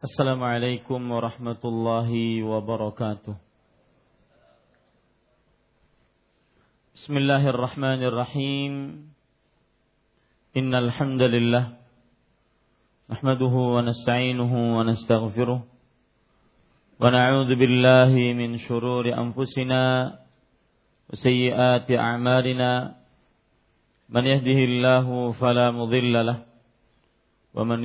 Assalamualaikum warahmatullahi wabarakatuh. Bismillahirrahmanirrahim. Innal hamdalillah nahmaduhu wa nasta'inuhu wa nastaghfiruh wa na'udzu billahi min shururi anfusina wa sayyiati. Man yahdihillahu fala mudilla lah wa man.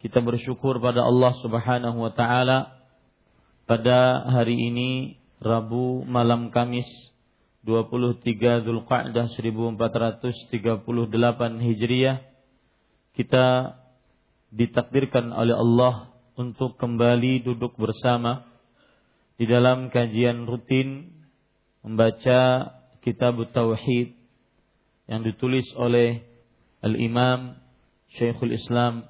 kita bersyukur pada Allah Subhanahu wa taala pada hari ini Rabu malam Kamis 23 Zulqa'dah 1438 Hijriah. Kita ditakdirkan oleh Allah untuk kembali duduk bersama di dalam kajian rutin membaca kitab tauhid yang ditulis oleh Al-Imam Syekhul Islam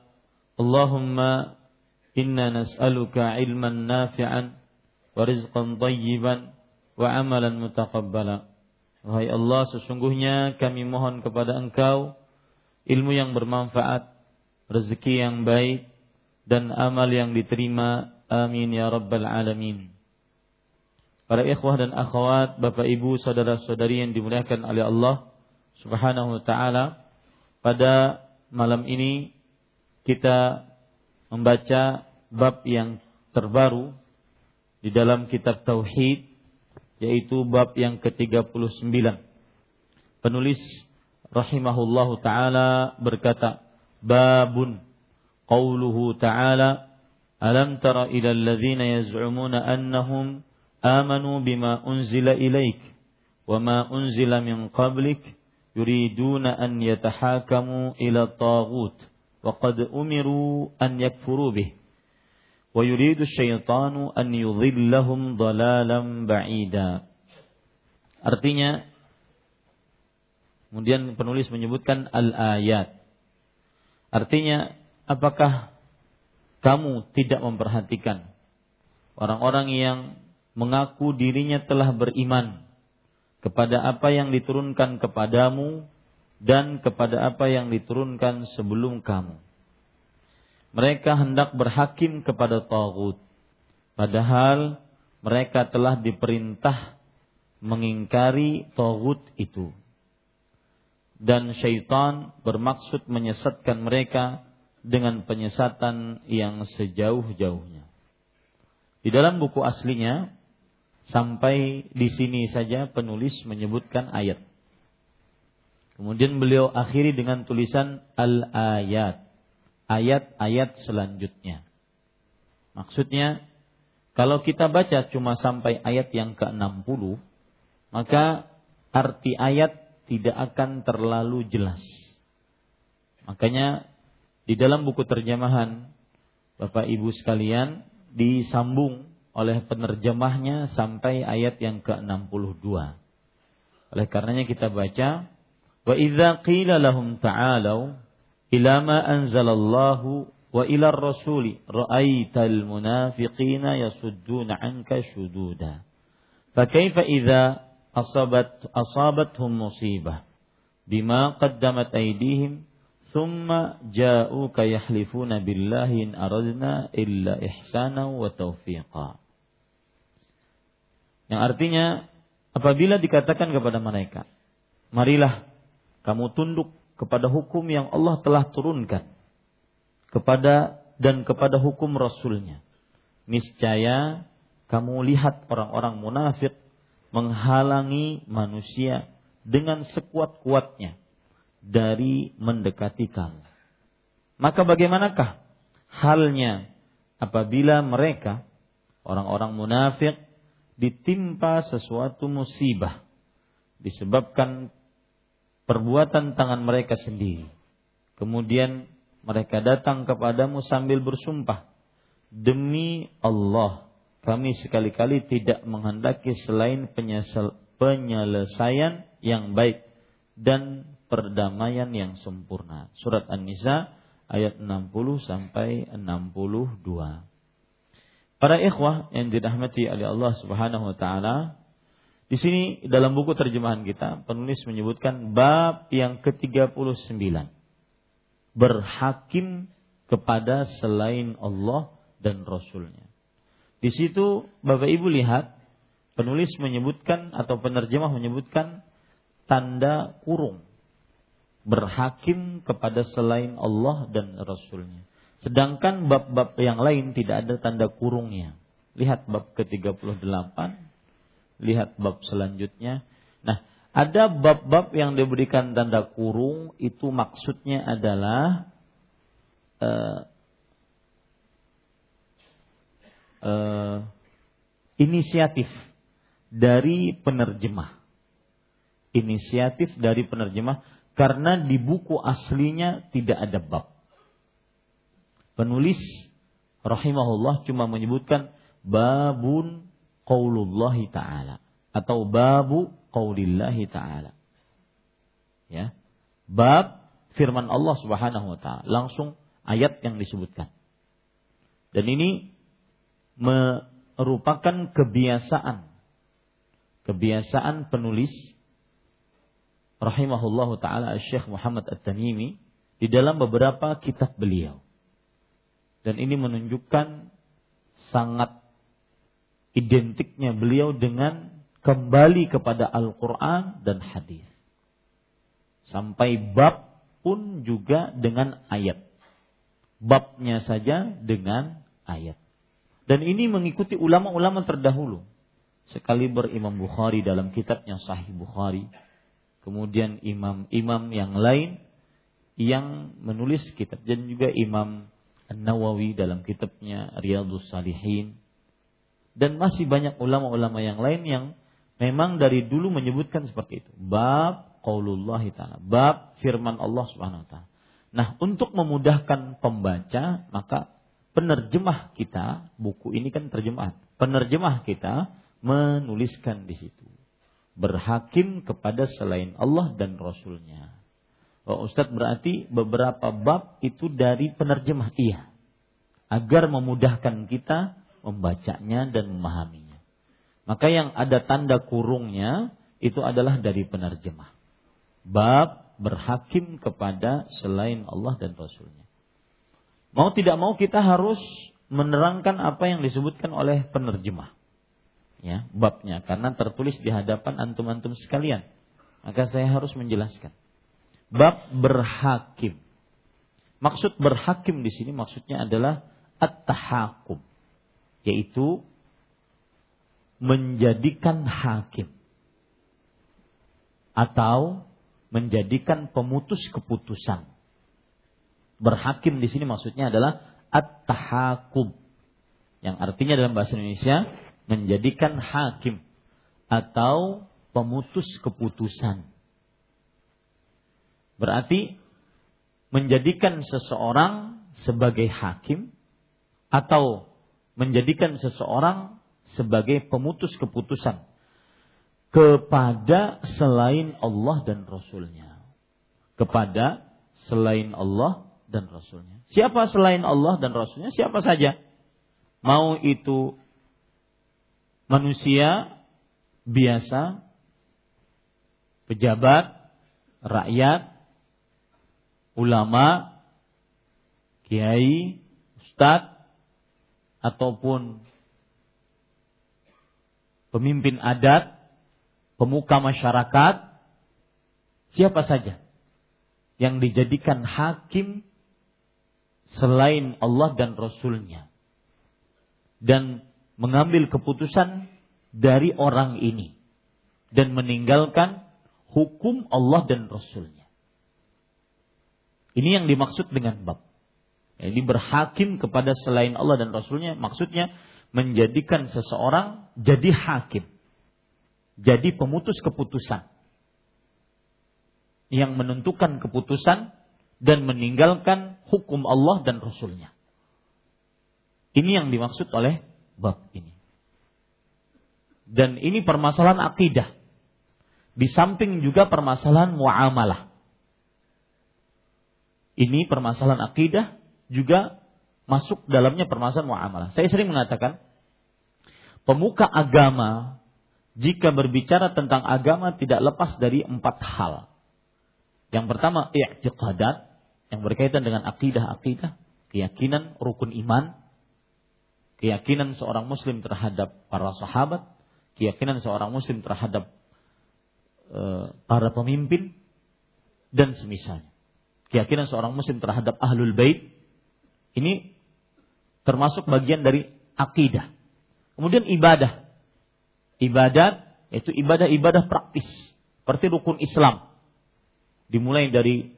Allahumma inna nas'aluka ilman nafi'an wa rizqan tayyiban wa. Wahai Allah, sesungguhnya kami mohon kepada Engkau ilmu yang bermanfaat, rezeki yang baik dan amal yang diterima. Amin ya rabbal alamin. Para ikhwah dan akhwat, Bapak Ibu, saudara-saudari yang dimuliakan oleh Allah Subhanahu wa taala, pada malam ini kita membaca bab yang terbaru di dalam kitab tauhid yaitu bab yang ke-39. Penulis rahimahullahu taala berkata, babun qauluhu ta'ala alam tara ila alladhina yaz'umuna annahum amanu bima unzila ilaik wa ma unzila min qablik yuriduna an yatahakamu ila taghut وقد أمروا أن يكفروا به ويريد الشيطان أن يضلهم ضلالا بعيدا Artinya kemudian penulis menyebutkan al-ayat. Artinya apakah kamu tidak memperhatikan orang-orang yang mengaku dirinya telah beriman kepada apa yang diturunkan kepadamu dan kepada apa yang diturunkan sebelum kamu. Mereka hendak berhakim kepada tagut, padahal mereka telah diperintah mengingkari tagut itu. Dan syaitan bermaksud menyesatkan mereka dengan penyesatan yang sejauh-jauhnya. Di dalam buku aslinya sampai di sini saja penulis menyebutkan ayat Kemudian beliau akhiri dengan tulisan al-ayat. Ayat-ayat selanjutnya. Maksudnya kalau kita baca cuma sampai ayat yang ke-60, maka arti ayat tidak akan terlalu jelas. Makanya di dalam buku terjemahan Bapak Ibu sekalian disambung oleh penerjemahnya sampai ayat yang ke-62. Oleh karenanya kita baca وإذا قيل لهم lahum إلى ما أنزل الله وإلى الرسول رأيت المنافقين يصدون عنك شدودا فكيف إذا أصابت أصابتهم مصيبة بما قدمت أيديهم ثم qaddamat aydihim thumma ja'uka yahlifuna billahi in aradna. Yang artinya apabila dikatakan kepada mereka, marilah kamu tunduk kepada hukum yang Allah telah turunkan kepada dan kepada hukum Rasulnya niscaya kamu lihat orang-orang munafik menghalangi manusia dengan sekuat-kuatnya dari mendekati kamu. Maka bagaimanakah halnya apabila mereka orang-orang munafik ditimpa sesuatu musibah disebabkan perbuatan tangan mereka sendiri. Kemudian mereka datang kepadamu sambil bersumpah, "Demi Allah, kami sekali-kali tidak menghendaki selain penyelesaian yang baik dan perdamaian yang sempurna. Surat An-Nisa ayat 60 sampai 62. Para ikhwah yang dirahmati oleh Allah Subhanahu wa taala, di sini dalam buku terjemahan kita penulis menyebutkan bab yang ke-39. Berhakim kepada selain Allah dan Rasulnya. Di situ Bapak Ibu lihat penulis menyebutkan atau penerjemah menyebutkan tanda kurung berhakim kepada selain Allah dan Rasulnya. Sedangkan bab-bab yang lain tidak ada tanda kurungnya. Lihat bab ke-38, lihat bab selanjutnya. Nah, ada bab-bab yang diberikan tanda kurung itu maksudnya adalah uh, uh, inisiatif dari penerjemah. Inisiatif dari penerjemah karena di buku aslinya tidak ada bab. Penulis rahimahullah cuma menyebutkan babun qaulullahi ta'ala atau babu qaulillahi ta'ala. Ya. Bab firman Allah Subhanahu wa taala, langsung ayat yang disebutkan. Dan ini merupakan kebiasaan kebiasaan penulis rahimahullahu taala Syekh Muhammad At-Tamimi di dalam beberapa kitab beliau. Dan ini menunjukkan sangat identiknya beliau dengan kembali kepada Al-Qur'an dan hadis. Sampai bab pun juga dengan ayat. Babnya saja dengan ayat. Dan ini mengikuti ulama-ulama terdahulu. Sekali berimam Bukhari dalam kitabnya Sahih Bukhari kemudian imam-imam yang lain yang menulis kitab dan juga Imam An-Nawawi dalam kitabnya Riyadhus Salihin dan masih banyak ulama-ulama yang lain yang memang dari dulu menyebutkan seperti itu. Bab qaulullah taala, bab firman Allah Subhanahu wa taala. Nah, untuk memudahkan pembaca, maka penerjemah kita, buku ini kan terjemahan. Penerjemah kita menuliskan di situ berhakim kepada selain Allah dan Rasulnya. Oh, Ustadz berarti beberapa bab itu dari penerjemah iya. Agar memudahkan kita membacanya dan memahaminya. Maka yang ada tanda kurungnya itu adalah dari penerjemah. Bab berhakim kepada selain Allah dan Rasulnya. Mau tidak mau kita harus menerangkan apa yang disebutkan oleh penerjemah ya babnya karena tertulis di hadapan antum-antum sekalian. Maka saya harus menjelaskan. Bab berhakim. Maksud berhakim di sini maksudnya adalah at-tahakum, yaitu menjadikan hakim atau menjadikan pemutus keputusan. Berhakim di sini maksudnya adalah at-tahakum, Yang artinya dalam bahasa Indonesia menjadikan hakim atau pemutus keputusan. Berarti menjadikan seseorang sebagai hakim atau menjadikan seseorang sebagai pemutus keputusan kepada selain Allah dan Rasulnya. Kepada selain Allah dan Rasulnya. Siapa selain Allah dan Rasulnya? Siapa saja. Mau itu manusia biasa, pejabat, rakyat, ulama, kiai, ustadz, ataupun pemimpin adat, pemuka masyarakat, siapa saja yang dijadikan hakim selain Allah dan Rasulnya dan mengambil keputusan dari orang ini dan meninggalkan hukum Allah dan Rasulnya. Ini yang dimaksud dengan bab. Ini berhakim kepada selain Allah dan Rasulnya maksudnya menjadikan seseorang jadi hakim. Jadi pemutus keputusan. Yang menentukan keputusan dan meninggalkan hukum Allah dan Rasulnya. Ini yang dimaksud oleh bab ini. Dan ini permasalahan akidah. Di samping juga permasalahan muamalah. Ini permasalahan akidah juga masuk dalamnya permasalahan muamalah. Saya sering mengatakan, pemuka agama jika berbicara tentang agama tidak lepas dari empat hal. Yang pertama, i'tiqadat yang berkaitan dengan akidah-akidah, keyakinan rukun iman, keyakinan seorang muslim terhadap para sahabat, keyakinan seorang muslim terhadap e, para pemimpin dan semisalnya. Keyakinan seorang muslim terhadap ahlul bait ini termasuk bagian dari akidah. Kemudian ibadah. Ibadat yaitu ibadah-ibadah praktis seperti rukun Islam. Dimulai dari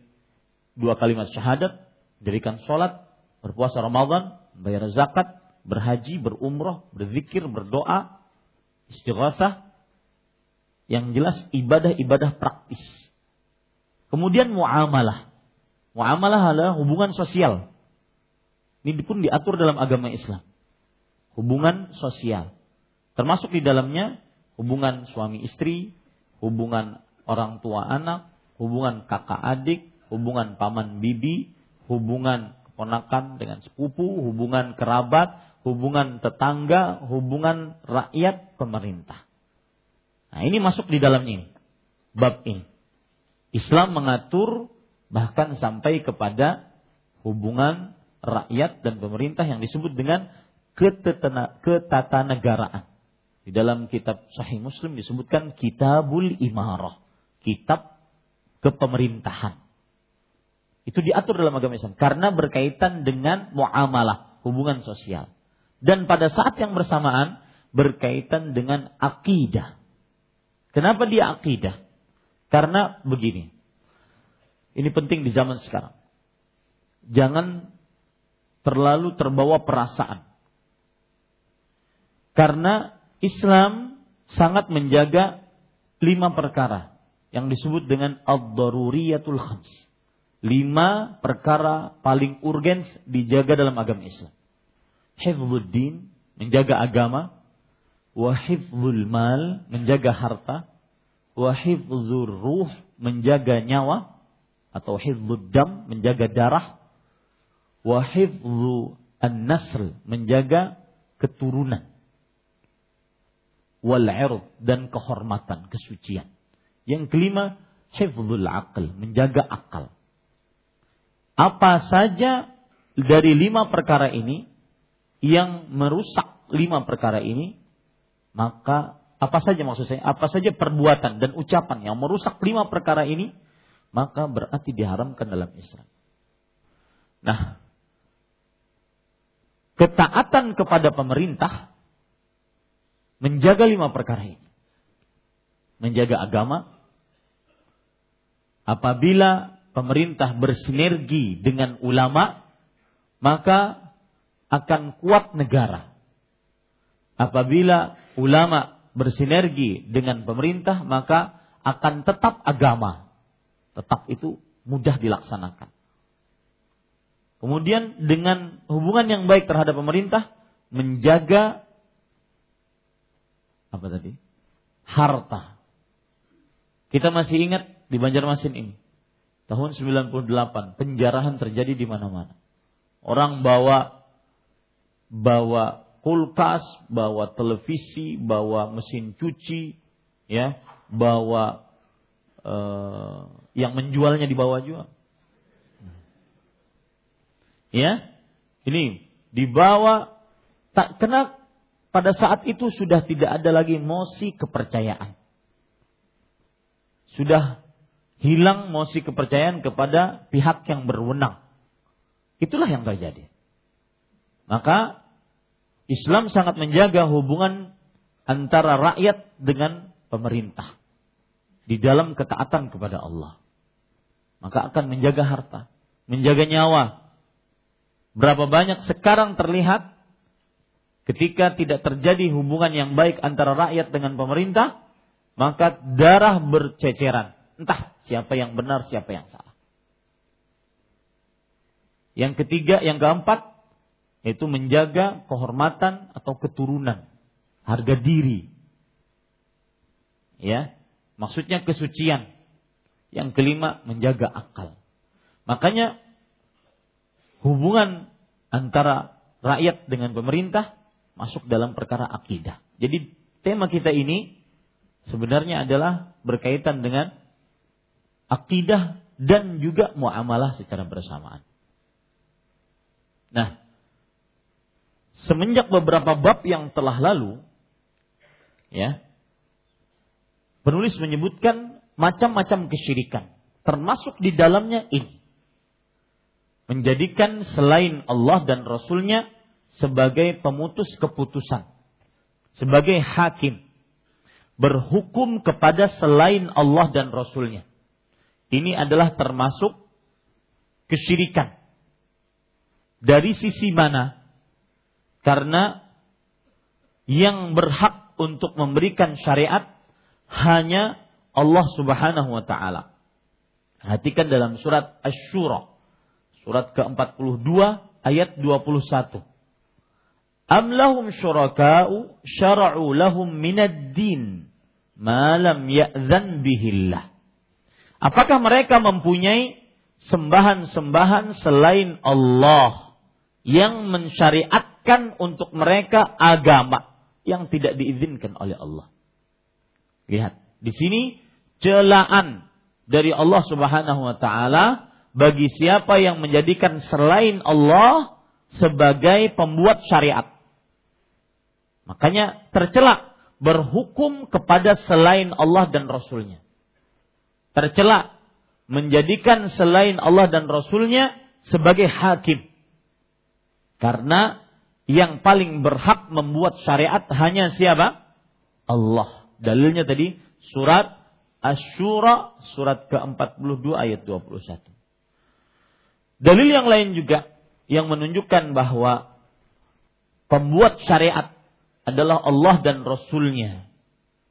dua kalimat syahadat, dirikan sholat, berpuasa Ramadan, bayar zakat, berhaji, berumroh, berzikir, berdoa, istighatsah. Yang jelas ibadah-ibadah praktis. Kemudian muamalah. Muamalah adalah hubungan sosial. Ini pun diatur dalam agama Islam. Hubungan sosial. Termasuk di dalamnya hubungan suami istri, hubungan orang tua anak, hubungan kakak adik, hubungan paman bibi, hubungan keponakan dengan sepupu, hubungan kerabat, hubungan tetangga, hubungan rakyat pemerintah. Nah, ini masuk di dalam ini. Bab ini. Islam mengatur bahkan sampai kepada hubungan rakyat dan pemerintah yang disebut dengan ketatanegaraan. Di dalam kitab Sahih Muslim disebutkan Kitabul Imarah, kitab kepemerintahan. Itu diatur dalam agama Islam karena berkaitan dengan muamalah, hubungan sosial. Dan pada saat yang bersamaan berkaitan dengan akidah. Kenapa dia akidah? Karena begini. Ini penting di zaman sekarang. Jangan terlalu terbawa perasaan. Karena Islam sangat menjaga lima perkara yang disebut dengan ad-daruriyatul khams. Lima perkara paling urgen dijaga dalam agama Islam. Hifzuddin, menjaga agama. Wa hifzul mal, menjaga harta. Wa hifzur ruh, menjaga nyawa. Atau hifzud dam, menjaga darah wa an-nasl menjaga keturunan. Wal dan kehormatan kesucian. Yang kelima hifdzul aql menjaga akal. Apa saja dari lima perkara ini yang merusak lima perkara ini maka apa saja maksud saya apa saja perbuatan dan ucapan yang merusak lima perkara ini maka berarti diharamkan dalam Islam. Nah ketaatan kepada pemerintah menjaga lima perkara ini. Menjaga agama. Apabila pemerintah bersinergi dengan ulama, maka akan kuat negara. apabila ulama bersinergi dengan pemerintah maka akan tetap agama. Tetap itu mudah dilaksanakan. Kemudian dengan hubungan yang baik terhadap pemerintah menjaga apa tadi? Harta. Kita masih ingat di Banjarmasin ini. Tahun 98 penjarahan terjadi di mana-mana. Orang bawa bawa kulkas, bawa televisi, bawa mesin cuci, ya, bawa uh, yang menjualnya dibawa juga. Ya, ini dibawa tak kena pada saat itu sudah tidak ada lagi mosi kepercayaan. Sudah hilang mosi kepercayaan kepada pihak yang berwenang. Itulah yang terjadi. Maka Islam sangat menjaga hubungan antara rakyat dengan pemerintah di dalam ketaatan kepada Allah. Maka akan menjaga harta, menjaga nyawa, Berapa banyak sekarang terlihat ketika tidak terjadi hubungan yang baik antara rakyat dengan pemerintah, maka darah berceceran. Entah siapa yang benar, siapa yang salah. Yang ketiga, yang keempat, yaitu menjaga kehormatan atau keturunan, harga diri. Ya, maksudnya kesucian. Yang kelima, menjaga akal. Makanya hubungan antara rakyat dengan pemerintah masuk dalam perkara akidah. Jadi tema kita ini sebenarnya adalah berkaitan dengan akidah dan juga muamalah secara bersamaan. Nah, semenjak beberapa bab yang telah lalu, ya, penulis menyebutkan macam-macam kesyirikan, termasuk di dalamnya ini menjadikan selain Allah dan Rasulnya sebagai pemutus keputusan, sebagai hakim, berhukum kepada selain Allah dan Rasulnya. Ini adalah termasuk kesyirikan. Dari sisi mana? Karena yang berhak untuk memberikan syariat hanya Allah Subhanahu wa taala. Perhatikan dalam surat Asy-Syura Surat ke-42 ayat 21. Am lahum syuraka'u syara'u lahum minad din ma lam ya'zan bihillah. Apakah mereka mempunyai sembahan-sembahan selain Allah yang mensyariatkan untuk mereka agama yang tidak diizinkan oleh Allah? Lihat, di sini celaan dari Allah Subhanahu wa taala bagi siapa yang menjadikan selain Allah sebagai pembuat syariat. Makanya tercela berhukum kepada selain Allah dan Rasulnya. Tercela menjadikan selain Allah dan Rasulnya sebagai hakim. Karena yang paling berhak membuat syariat hanya siapa? Allah. Dalilnya tadi surat Asyura surat ke-42 ayat 21. Dalil yang lain juga yang menunjukkan bahwa pembuat syariat adalah Allah dan Rasulnya.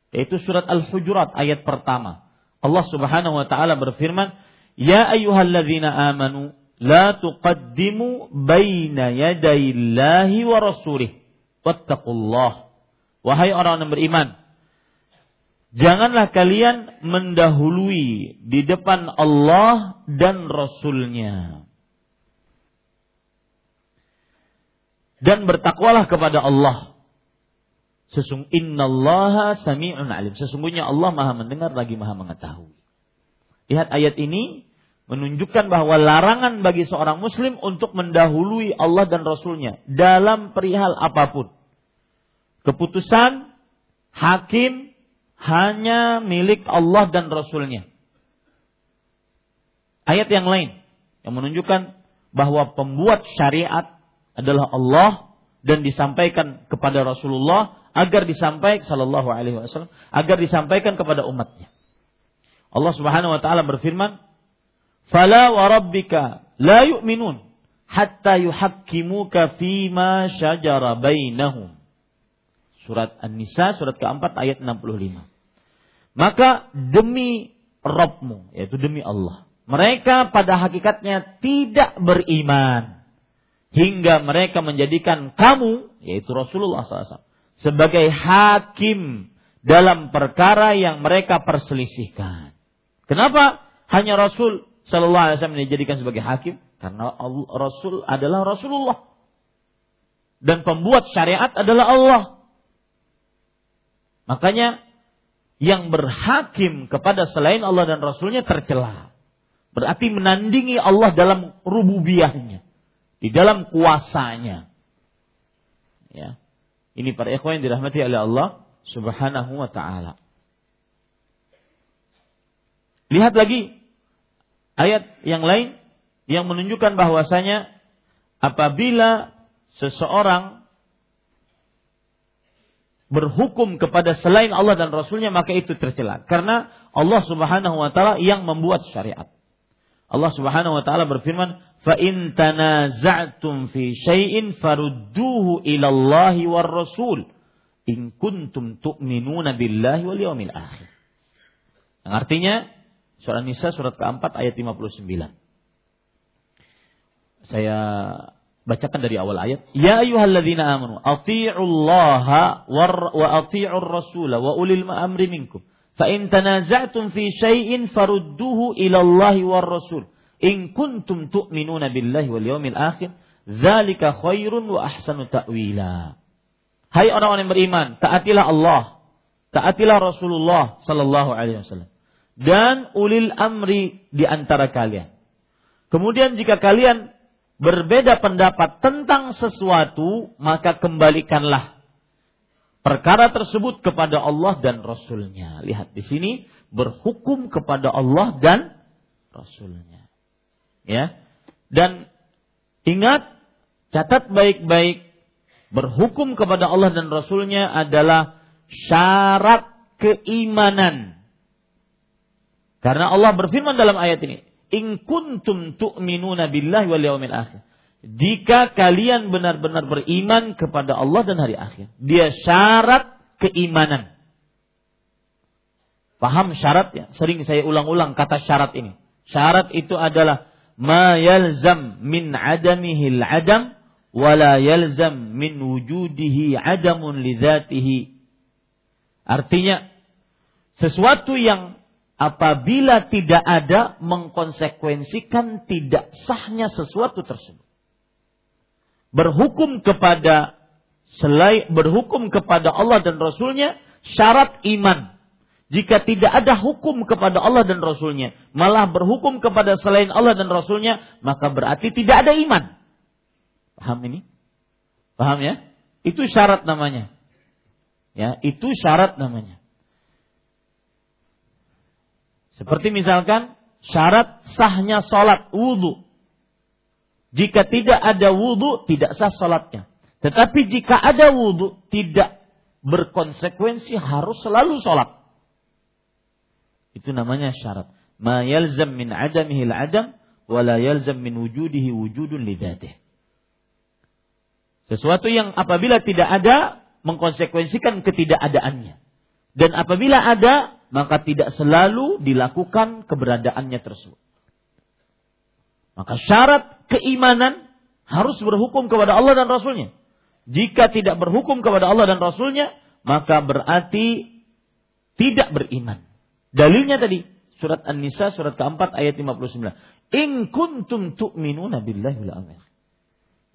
Yaitu surat Al-Hujurat ayat pertama. Allah subhanahu wa ta'ala berfirman, Ya ayuhalladzina amanu, la tuqaddimu baina yadayillahi wa rasulih. Wattaqullah. Wahai orang yang beriman, janganlah kalian mendahului di depan Allah dan Rasulnya. Dan bertakwalah kepada Allah. Sesung innallaha sami'un alim. Sesungguhnya Allah Maha mendengar lagi Maha mengetahui. Lihat ayat ini menunjukkan bahwa larangan bagi seorang muslim untuk mendahului Allah dan Rasulnya dalam perihal apa pun. Keputusan hakim hanya milik Allah dan Rasulnya. Ayat yang lain yang menunjukkan bahwa pembuat syariat adalah Allah dan disampaikan kepada Rasulullah agar disampaikan sallallahu alaihi wasallam agar disampaikan kepada umatnya. Allah Subhanahu wa taala berfirman, "Fala wa rabbika la yu'minun hatta yuhakkimuka fima syajara bainahum." Surat An-Nisa surat keempat ayat 65. Maka demi Robmu, yaitu demi Allah. Mereka pada hakikatnya tidak beriman. Hingga mereka menjadikan kamu, yaitu Rasulullah SAW, sebagai hakim dalam perkara yang mereka perselisihkan. Kenapa hanya Rasul Sallallahu Alaihi Wasallam dijadikan sebagai hakim? Karena Rasul adalah Rasulullah dan pembuat syariat adalah Allah. Makanya yang berhakim kepada selain Allah dan Rasulnya tercela. Berarti menandingi Allah dalam rububiyahnya. Di dalam kuasanya. Ya. Ini para ikhwan yang dirahmati oleh Allah subhanahu wa ta'ala. Lihat lagi ayat yang lain yang menunjukkan bahwasanya apabila seseorang berhukum kepada selain Allah dan Rasulnya maka itu tercela karena Allah Subhanahu wa taala yang membuat syariat. Allah Subhanahu wa taala berfirman, "Fa in tanaza'tum fi syai'in farudduhu ila Allah war Rasul in kuntum tu'minuna billahi wal yawmil akhir." Yang artinya surah Nisa surat keempat ayat 59. Saya Bacakan dari awal ayat. Ya ayyuhalladzina amanu athi'ullaha wa athi'ur wa ulil amri minkum. Fa in tanaza'tum fi syai'in farudduhu ila Allah war rasul. In kuntum tu'minuna billahi wal yawmil akhir. Dzalika khairun wa ahsanu ta'wila. Hai orang-orang yang beriman, taatilah Allah, taatilah Rasulullah sallallahu alaihi wasallam dan ulil amri di antara kalian. Kemudian jika kalian berbeda pendapat tentang sesuatu, maka kembalikanlah perkara tersebut kepada Allah dan Rasulnya. Lihat di sini berhukum kepada Allah dan Rasulnya. Ya, dan ingat catat baik-baik berhukum kepada Allah dan Rasulnya adalah syarat keimanan. Karena Allah berfirman dalam ayat ini, in kuntum tu'minuna billahi wal yawmil akhir. Jika kalian benar-benar beriman kepada Allah dan hari akhir. Dia syarat keimanan. Paham syaratnya? Sering saya ulang-ulang kata syarat ini. Syarat itu adalah ma yalzam min adamihil adam wala yalzam min wujudihi. Artinya sesuatu yang apabila tidak ada mengkonsekuensikan tidak sahnya sesuatu tersebut. Berhukum kepada selain berhukum kepada Allah dan Rasulnya syarat iman. Jika tidak ada hukum kepada Allah dan Rasulnya, malah berhukum kepada selain Allah dan Rasulnya, maka berarti tidak ada iman. Paham ini? Paham ya? Itu syarat namanya. Ya, itu syarat namanya. Seperti misalkan syarat sahnya sholat wudhu. Jika tidak ada wudhu, tidak sah sholatnya. Tetapi jika ada wudhu, tidak berkonsekuensi harus selalu sholat. Itu namanya syarat. Ma yalzam min adamihi al-adam, wa yalzam min wujudihi wujudun lidatih. Sesuatu yang apabila tidak ada, mengkonsekuensikan ketidakadaannya. Dan apabila ada, maka tidak selalu dilakukan keberadaannya tersebut. Maka syarat keimanan harus berhukum kepada Allah dan Rasulnya. Jika tidak berhukum kepada Allah dan Rasulnya, maka berarti tidak beriman. Dalilnya tadi, surat An-Nisa surat keempat ayat 59. In kuntum tu'minuna billahi wal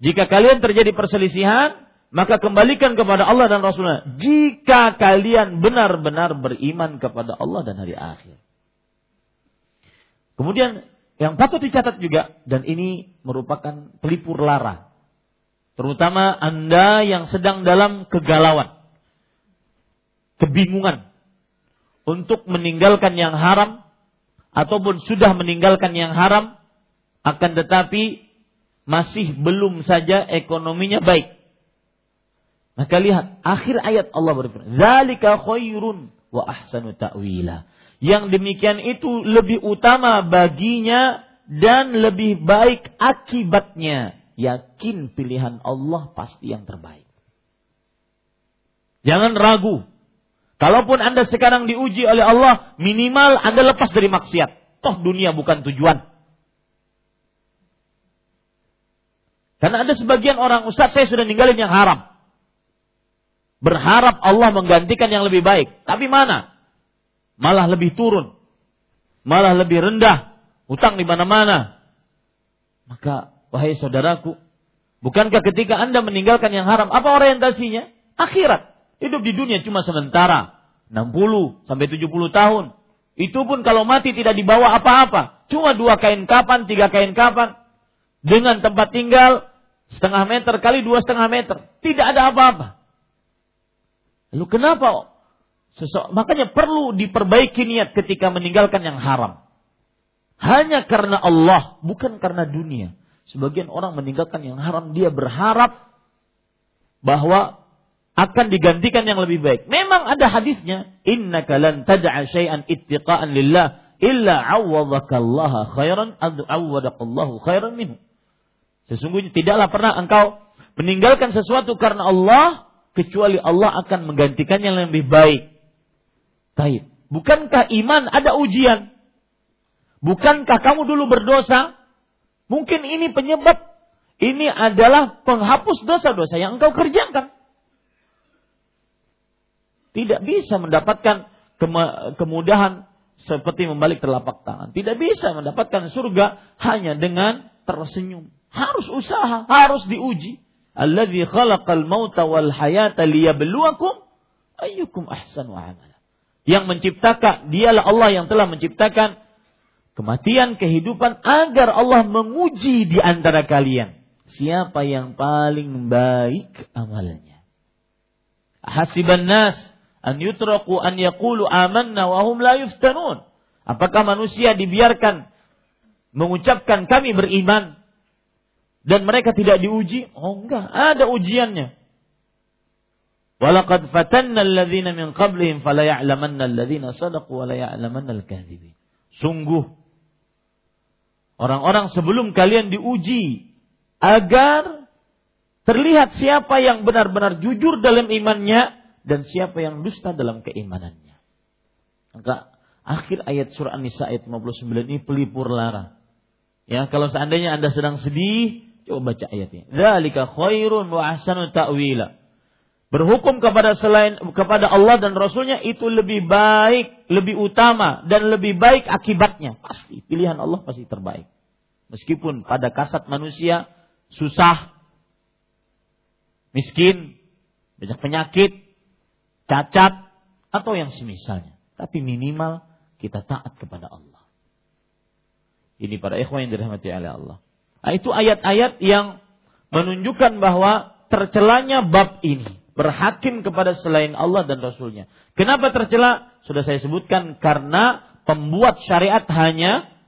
Jika kalian terjadi perselisihan, maka kembalikan kepada Allah dan Rasulnya. Jika kalian benar-benar beriman kepada Allah dan hari akhir. Kemudian yang patut dicatat juga dan ini merupakan pelipur lara. Terutama Anda yang sedang dalam kegalauan, kebingungan untuk meninggalkan yang haram ataupun sudah meninggalkan yang haram akan tetapi masih belum saja ekonominya baik maka lihat akhir ayat Allah berfirman, "Zalika khairun wa ahsanu ta'wila." Yang demikian itu lebih utama baginya dan lebih baik akibatnya. Yakin pilihan Allah pasti yang terbaik. Jangan ragu. Kalaupun Anda sekarang diuji oleh Allah, minimal Anda lepas dari maksiat. Toh dunia bukan tujuan. Karena ada sebagian orang, Ustaz saya sudah ninggalin yang haram. Berharap Allah menggantikan yang lebih baik. Tapi mana? Malah lebih turun. Malah lebih rendah. Utang di mana-mana. Maka, wahai saudaraku, bukankah ketika Anda meninggalkan yang haram, apa orientasinya? Akhirat. Hidup di dunia cuma sementara. 60 sampai 70 tahun. Itu pun kalau mati tidak dibawa apa-apa. Cuma dua kain kapan, tiga kain kapan. Dengan tempat tinggal setengah meter kali dua setengah meter. Tidak ada apa-apa. Lalu kenapa? Sesok, makanya perlu diperbaiki niat ketika meninggalkan yang haram. Hanya karena Allah, bukan karena dunia. Sebagian orang meninggalkan yang haram, dia berharap bahwa akan digantikan yang lebih baik. Memang ada hadisnya, Inna lan tad'a syai'an ittiqa'an lillah illa 'awwadaka khairan awwadakallahu khairan minhu. Sesungguhnya tidaklah pernah engkau meninggalkan sesuatu karena Allah kecuali Allah akan menggantikan yang lebih baik. Taib. Bukankah iman ada ujian? Bukankah kamu dulu berdosa? Mungkin ini penyebab ini adalah penghapus dosa-dosa yang engkau kerjakan. Tidak bisa mendapatkan kemudahan seperti membalik telapak tangan. Tidak bisa mendapatkan surga hanya dengan tersenyum. Harus usaha, harus diuji. Alladzi khalaqal mauta wal hayata liyabluwakum ayyukum ahsanu amala. Yang menciptakan, dialah Allah yang telah menciptakan kematian, kehidupan agar Allah menguji di antara kalian. Siapa yang paling baik amalnya. Hasiban nas an yutraku an yaqulu amanna wa hum la yuftanun. Apakah manusia dibiarkan mengucapkan kami beriman dan mereka tidak diuji? Oh enggak, ada ujiannya. Walaqad fatanna alladhina min qablihim fala ya'lamanna alladhina sadaqu wa la ya'lamanna al-kadhibin. Sungguh orang-orang sebelum kalian diuji agar terlihat siapa yang benar-benar jujur dalam imannya dan siapa yang dusta dalam keimanannya. Maka akhir ayat surah An-Nisa ayat 59 ini pelipur lara. Ya, kalau seandainya Anda sedang sedih, Coba baca ayatnya. Dzalika khairun wa ahsanu ta'wila. Berhukum kepada selain kepada Allah dan Rasulnya itu lebih baik, lebih utama dan lebih baik akibatnya. Pasti pilihan Allah pasti terbaik. Meskipun pada kasat manusia susah, miskin, banyak penyakit, cacat atau yang semisalnya. Tapi minimal kita taat kepada Allah. Ini para ikhwan yang dirahmati oleh Allah. Nah, itu ayat-ayat yang menunjukkan bahwa tercelanya bab ini berhakim kepada selain Allah dan Rasulnya. Kenapa tercela? Sudah saya sebutkan karena pembuat syariat hanya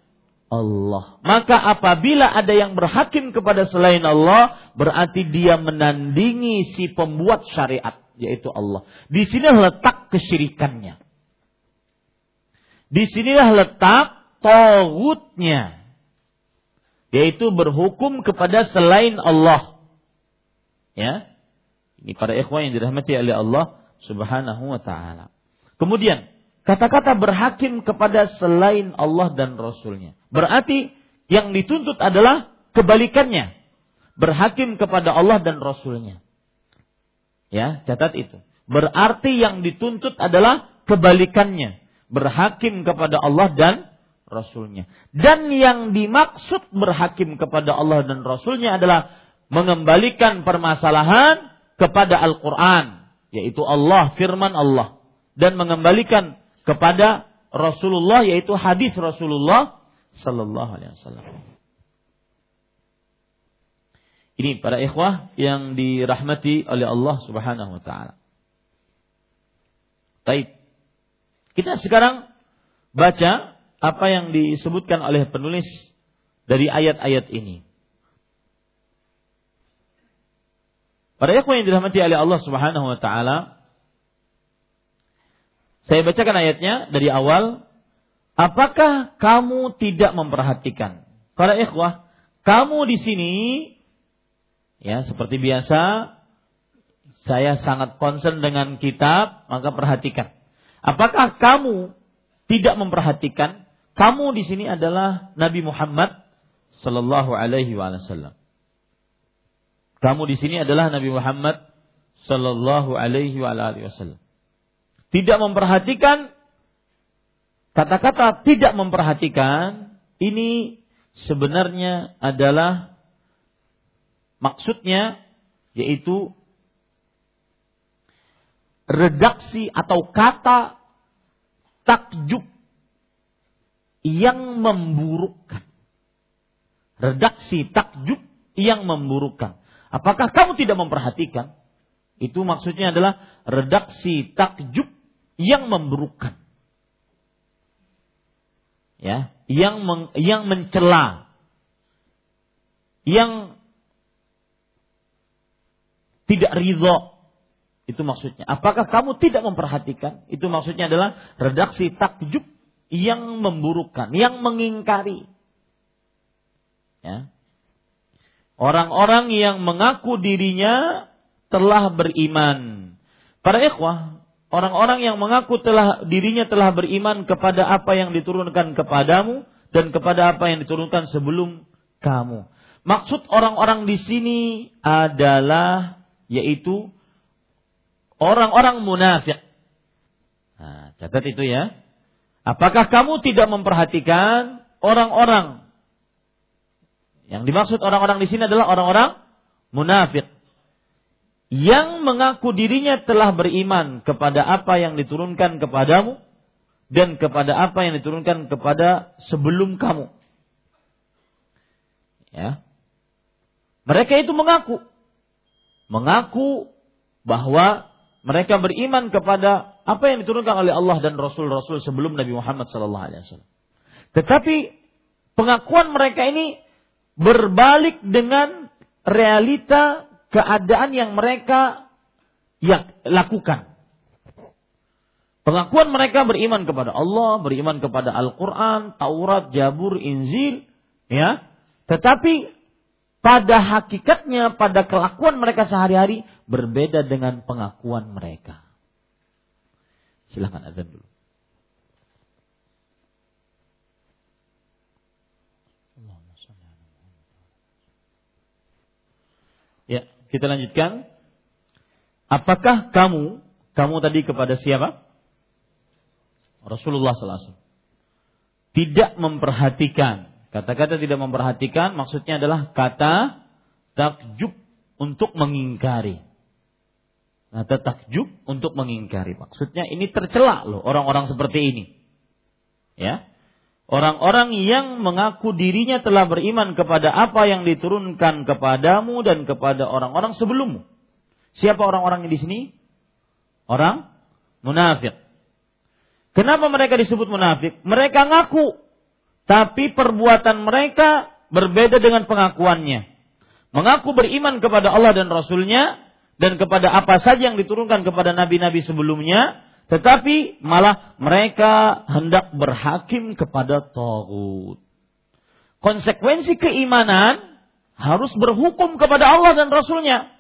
Allah. Maka apabila ada yang berhakim kepada selain Allah, berarti dia menandingi si pembuat syariat, yaitu Allah. Di sini letak kesyirikannya. Di sinilah letak togutnya yaitu berhukum kepada selain Allah. Ya. Ini para ikhwan yang dirahmati oleh Allah Subhanahu wa taala. Kemudian, kata-kata berhakim kepada selain Allah dan Rasulnya. Berarti yang dituntut adalah kebalikannya. Berhakim kepada Allah dan Rasulnya. Ya, catat itu. Berarti yang dituntut adalah kebalikannya. Berhakim kepada Allah dan Rasulnya. Dan yang dimaksud berhakim kepada Allah dan Rasulnya adalah mengembalikan permasalahan kepada Al-Quran. Yaitu Allah, firman Allah. Dan mengembalikan kepada Rasulullah, yaitu hadis Rasulullah Sallallahu Alaihi Wasallam. Ini para ikhwah yang dirahmati oleh Allah Subhanahu wa taala. Baik. Kita sekarang baca apa yang disebutkan oleh penulis dari ayat-ayat ini. Para ikhwan yang dirahmati oleh Allah Subhanahu wa taala, saya bacakan ayatnya dari awal. Apakah kamu tidak memperhatikan? Para ikhwah, kamu di sini ya seperti biasa saya sangat concern dengan kitab, maka perhatikan. Apakah kamu tidak memperhatikan? Kamu di sini adalah Nabi Muhammad Sallallahu Alaihi Wasallam. Kamu di sini adalah Nabi Muhammad Sallallahu Alaihi Wasallam. Tidak memperhatikan kata-kata tidak memperhatikan ini sebenarnya adalah maksudnya yaitu redaksi atau kata takjub yang memburukkan. Redaksi takjub yang memburukkan. Apakah kamu tidak memperhatikan? Itu maksudnya adalah redaksi takjub yang memburukkan. Ya, yang meng, yang mencela. Yang tidak ridho. Itu maksudnya. Apakah kamu tidak memperhatikan? Itu maksudnya adalah redaksi takjub yang memburukkan, yang mengingkari. Ya. Orang-orang yang mengaku dirinya telah beriman. Para ikhwah, orang-orang yang mengaku telah dirinya telah beriman kepada apa yang diturunkan kepadamu dan kepada apa yang diturunkan sebelum kamu. Maksud orang-orang di sini adalah yaitu orang-orang munafik. Nah, catat itu ya. Apakah kamu tidak memperhatikan orang-orang yang dimaksud orang-orang di sini adalah orang-orang munafik yang mengaku dirinya telah beriman kepada apa yang diturunkan kepadamu dan kepada apa yang diturunkan kepada sebelum kamu. Ya. Mereka itu mengaku mengaku bahwa mereka beriman kepada apa yang diturunkan oleh Allah dan Rasul-Rasul sebelum Nabi Muhammad sallallahu alaihi wasallam. Tetapi pengakuan mereka ini berbalik dengan realita keadaan yang mereka yang lakukan. Pengakuan mereka beriman kepada Allah, beriman kepada Al-Quran, Taurat, Jabur, Injil, ya. Tetapi pada hakikatnya, pada kelakuan mereka sehari-hari berbeda dengan pengakuan mereka. Silahkan azan dulu. Ya, kita lanjutkan. Apakah kamu, kamu tadi kepada siapa? Rasulullah SAW. Tidak memperhatikan. Kata-kata tidak memperhatikan maksudnya adalah kata takjub untuk mengingkari. Kata takjub untuk mengingkari. Maksudnya ini tercela loh orang-orang seperti ini. Ya. Orang-orang yang mengaku dirinya telah beriman kepada apa yang diturunkan kepadamu dan kepada orang-orang sebelummu. Siapa orang-orang di sini? Orang munafik. Kenapa mereka disebut munafik? Mereka ngaku, tapi perbuatan mereka berbeda dengan pengakuannya. Mengaku beriman kepada Allah dan Rasulnya dan kepada apa saja yang diturunkan kepada nabi-nabi sebelumnya, tetapi malah mereka hendak berhakim kepada Tauhid. Konsekuensi keimanan harus berhukum kepada Allah dan Rasulnya.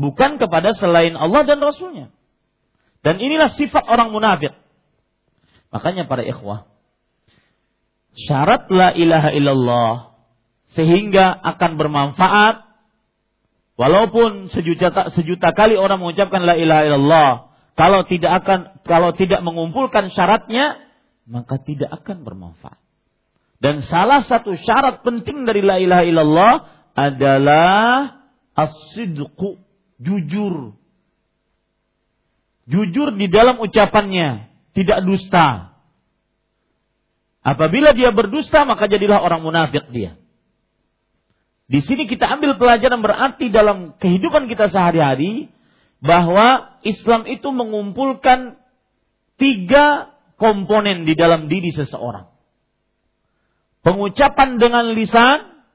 Bukan kepada selain Allah dan Rasulnya. Dan inilah sifat orang munafik. Makanya para ikhwah. Syarat la ilaha illallah. Sehingga akan bermanfaat. Walaupun sejuta, sejuta kali orang mengucapkan la ilaha illallah kalau tidak akan kalau tidak mengumpulkan syaratnya maka tidak akan bermanfaat. Dan salah satu syarat penting dari la ilaha illallah adalah as-sidqu, jujur. Jujur di dalam ucapannya, tidak dusta. Apabila dia berdusta maka jadilah orang munafik dia. Di sini kita ambil pelajaran berarti dalam kehidupan kita sehari-hari bahwa Islam itu mengumpulkan tiga komponen di dalam diri seseorang. Pengucapan dengan lisan,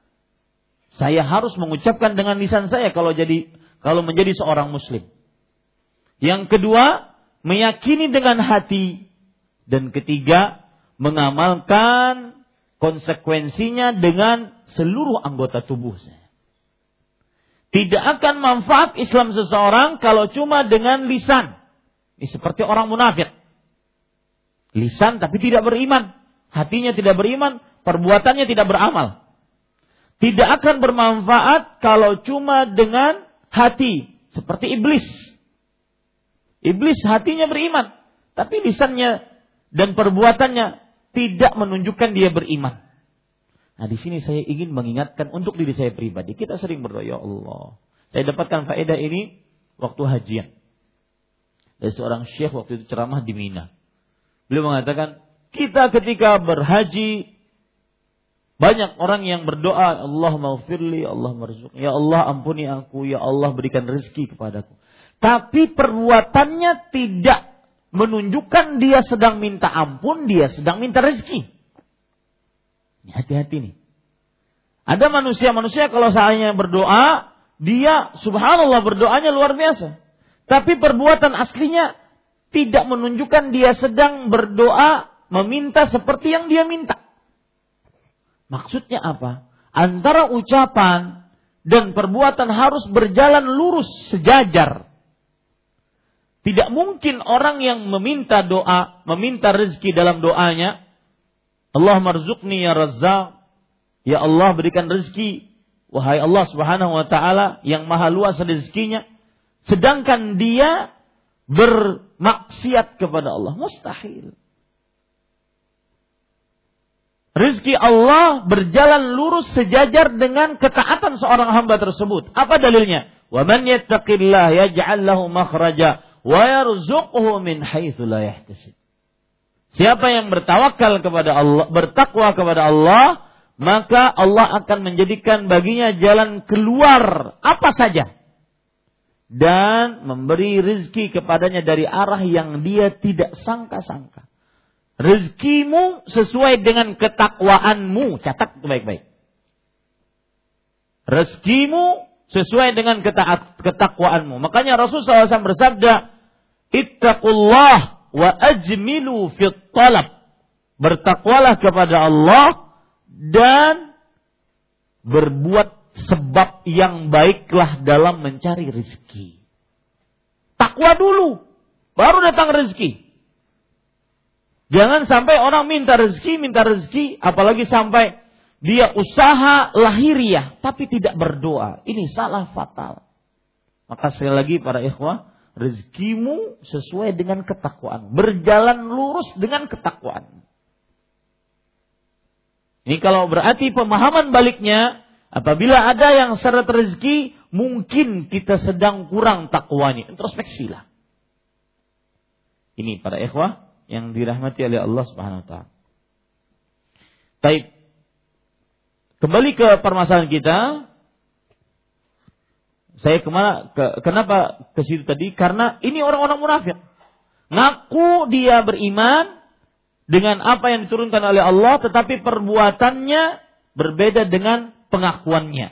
saya harus mengucapkan dengan lisan saya kalau jadi kalau menjadi seorang muslim. Yang kedua, meyakini dengan hati dan ketiga, mengamalkan konsekuensinya dengan seluruh anggota tubuh saya. Tidak akan manfaat Islam seseorang kalau cuma dengan lisan. Ini seperti orang munafik. Lisan tapi tidak beriman. Hatinya tidak beriman, perbuatannya tidak beramal. Tidak akan bermanfaat kalau cuma dengan hati. Seperti iblis. Iblis hatinya beriman. Tapi lisannya dan perbuatannya tidak menunjukkan dia beriman. Nah di sini saya ingin mengingatkan untuk diri saya pribadi. Kita sering berdoa, ya Allah. Saya dapatkan faedah ini waktu hajian. Dari seorang syekh waktu itu ceramah di Mina. Beliau mengatakan, kita ketika berhaji, banyak orang yang berdoa, Allah maufirli, Allah marzuk. Ya Allah ampuni aku, ya Allah berikan rezeki kepadaku. Tapi perbuatannya tidak menunjukkan dia sedang minta ampun, dia sedang minta rezeki. Hati-hati nih. Ada manusia-manusia kalau saya berdoa, dia subhanallah berdoanya luar biasa. Tapi perbuatan aslinya tidak menunjukkan dia sedang berdoa meminta seperti yang dia minta. Maksudnya apa? Antara ucapan dan perbuatan harus berjalan lurus sejajar. Tidak mungkin orang yang meminta doa, meminta rezeki dalam doanya, Allah marzukni ya razzaq. Ya Allah berikan rezeki. Wahai Allah subhanahu wa ta'ala yang maha luas rezekinya. Sedangkan dia bermaksiat kepada Allah. Mustahil. Rizki Allah berjalan lurus sejajar dengan ketaatan seorang hamba tersebut. Apa dalilnya? Wa man yattaqillah yaj'al lahu makhraja wa yarzuqhu min haitsu la yahtasib. Siapa yang bertawakal kepada Allah, bertakwa kepada Allah, maka Allah akan menjadikan baginya jalan keluar apa saja dan memberi rizki kepadanya dari arah yang dia tidak sangka-sangka. Rizkimu sesuai dengan ketakwaanmu. Catat baik-baik. Rizkimu sesuai dengan ketakwaanmu. Makanya Rasulullah SAW bersabda, Ittaqullah wa ajmilu fit talab. Bertakwalah kepada Allah dan berbuat sebab yang baiklah dalam mencari rezeki. Takwa dulu, baru datang rezeki. Jangan sampai orang minta rezeki, minta rezeki, apalagi sampai dia usaha lahiriah, tapi tidak berdoa. Ini salah fatal. Maka sekali lagi para ikhwah, rezekimu sesuai dengan ketakwaan. Berjalan lurus dengan ketakwaan. Ini kalau berarti pemahaman baliknya, apabila ada yang syarat rezeki, mungkin kita sedang kurang takwanya. Introspeksilah. Ini para ikhwah yang dirahmati oleh Allah Subhanahu wa taala. Baik. Kembali ke permasalahan kita, saya ke mana? Ke, kenapa ke situ tadi? Karena ini orang-orang munafik. Ngaku dia beriman dengan apa yang diturunkan oleh Allah, tetapi perbuatannya berbeda dengan pengakuannya.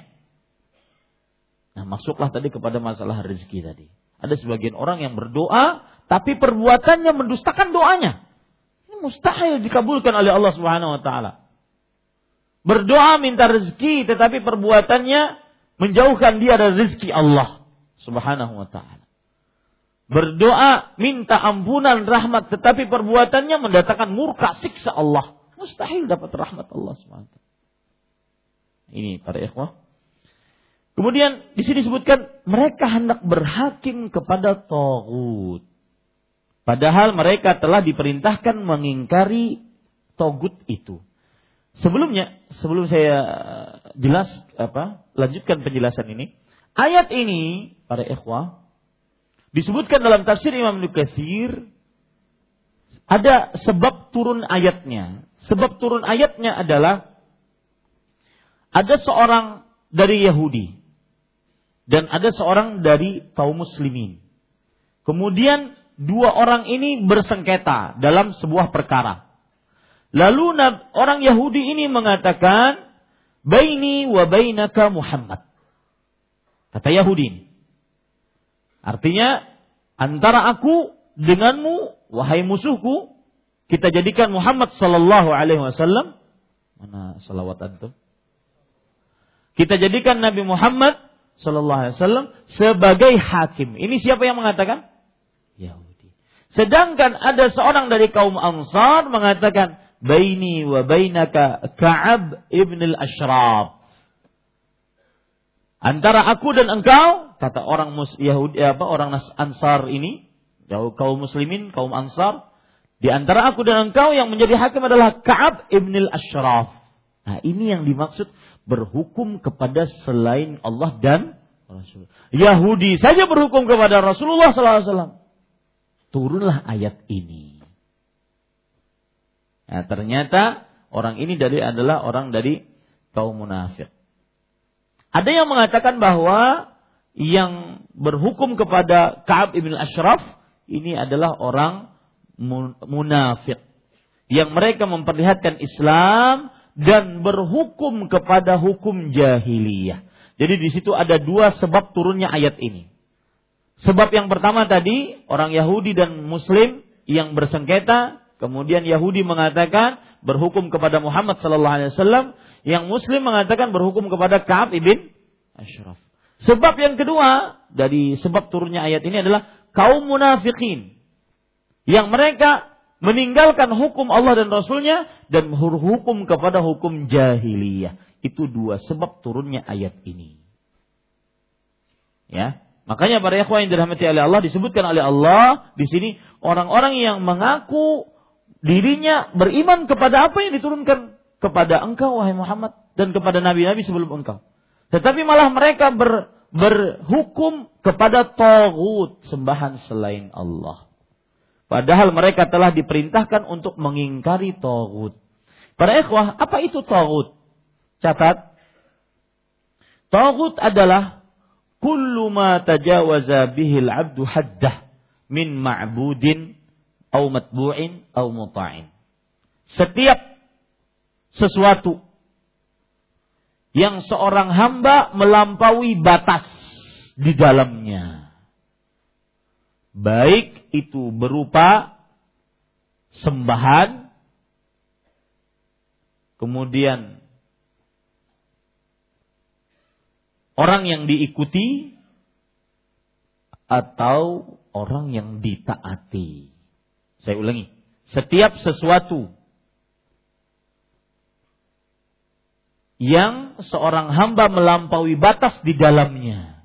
Nah, masuklah tadi kepada masalah rezeki tadi. Ada sebagian orang yang berdoa, tapi perbuatannya mendustakan doanya. Ini mustahil dikabulkan oleh Allah Subhanahu wa taala. Berdoa minta rezeki, tetapi perbuatannya menjauhkan dia dari rezeki Allah Subhanahu wa taala. Berdoa minta ampunan rahmat tetapi perbuatannya mendatangkan murka siksa Allah. Mustahil dapat rahmat Allah Subhanahu wa Ini para ikhwah. Kemudian di sini disebutkan mereka hendak berhakim kepada togut. Padahal mereka telah diperintahkan mengingkari togut itu. Sebelumnya, sebelum saya jelas apa, lanjutkan penjelasan ini. Ayat ini para ikhwah disebutkan dalam tafsir Imam Nukathir ada sebab turun ayatnya. Sebab turun ayatnya adalah ada seorang dari Yahudi dan ada seorang dari kaum muslimin. Kemudian dua orang ini bersengketa dalam sebuah perkara. Lalu orang Yahudi ini mengatakan, Baini wa bainaka Muhammad. Kata Yahudi. Artinya, antara aku denganmu, wahai musuhku, kita jadikan Muhammad sallallahu alaihi wasallam. Mana salawat antum? Kita jadikan Nabi Muhammad Sallallahu Alaihi Wasallam sebagai hakim. Ini siapa yang mengatakan? Yahudi. Sedangkan ada seorang dari kaum Ansar mengatakan, Baini wa bainaka Ka'ab ibn al-Ashraf. Antara aku dan engkau, kata orang Yahudi apa orang Ansar ini, kaum muslimin, kaum Ansar, di antara aku dan engkau yang menjadi hakim adalah Ka'ab ibn al-Ashraf. Nah, ini yang dimaksud berhukum kepada selain Allah dan Rasul. Yahudi saja berhukum kepada Rasulullah SAW. Turunlah ayat ini. Nah, ternyata orang ini dari adalah orang dari kaum munafik. Ada yang mengatakan bahwa yang berhukum kepada Ka'ab ibn Ashraf ini adalah orang munafik yang mereka memperlihatkan Islam dan berhukum kepada hukum jahiliyah. Jadi di situ ada dua sebab turunnya ayat ini. Sebab yang pertama tadi orang Yahudi dan Muslim yang bersengketa, kemudian Yahudi mengatakan berhukum kepada Muhammad sallallahu alaihi wasallam, yang Muslim mengatakan berhukum kepada Ka'ab ibn Ashraf. Sebab yang kedua dari sebab turunnya ayat ini adalah kaum munafikin yang mereka meninggalkan hukum Allah dan Rasulnya dan berhukum kepada hukum jahiliyah. Itu dua sebab turunnya ayat ini. Ya, makanya para ikhwan yang dirahmati oleh Allah disebutkan oleh Allah di sini orang-orang yang mengaku dirinya beriman kepada apa yang diturunkan kepada engkau wahai Muhammad dan kepada nabi-nabi sebelum engkau. Tetapi malah mereka ber, berhukum kepada togut sembahan selain Allah. Padahal mereka telah diperintahkan untuk mengingkari togut. Para ikhwah, apa itu togut? Catat. Tagut adalah kullu ma tajawaza bihil abdu haddah min ma'budin au matbu'in au muta'in. Setiap sesuatu yang seorang hamba melampaui batas di dalamnya. Baik itu berupa sembahan, kemudian orang yang diikuti atau orang yang ditaati. Saya ulangi, setiap sesuatu yang seorang hamba melampaui batas di dalamnya,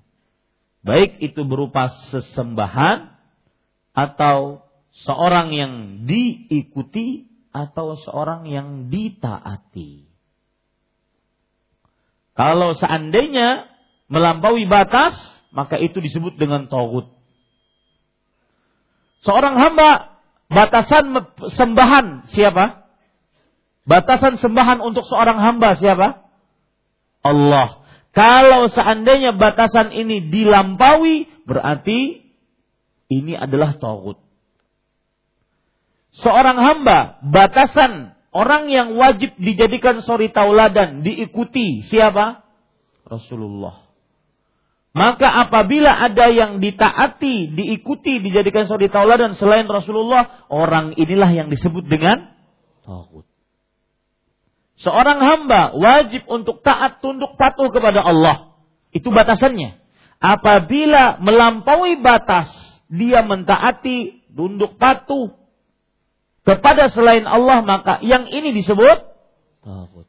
baik itu berupa sesembahan atau seorang yang diikuti atau seorang yang ditaati. Kalau seandainya melampaui batas, maka itu disebut dengan togut. Seorang hamba batasan sembahan siapa? Batasan sembahan untuk seorang hamba siapa? Allah. Kalau seandainya batasan ini dilampaui, berarti ini adalah togut. Seorang hamba, batasan orang yang wajib dijadikan sori tauladan, diikuti siapa? Rasulullah. Maka apabila ada yang ditaati, diikuti, dijadikan saudara tauladan selain Rasulullah, orang inilah yang disebut dengan tauhid. Seorang hamba wajib untuk taat tunduk patuh kepada Allah. Itu batasannya. Apabila melampaui batas, dia mentaati, tunduk patuh kepada selain Allah, maka yang ini disebut tauhid.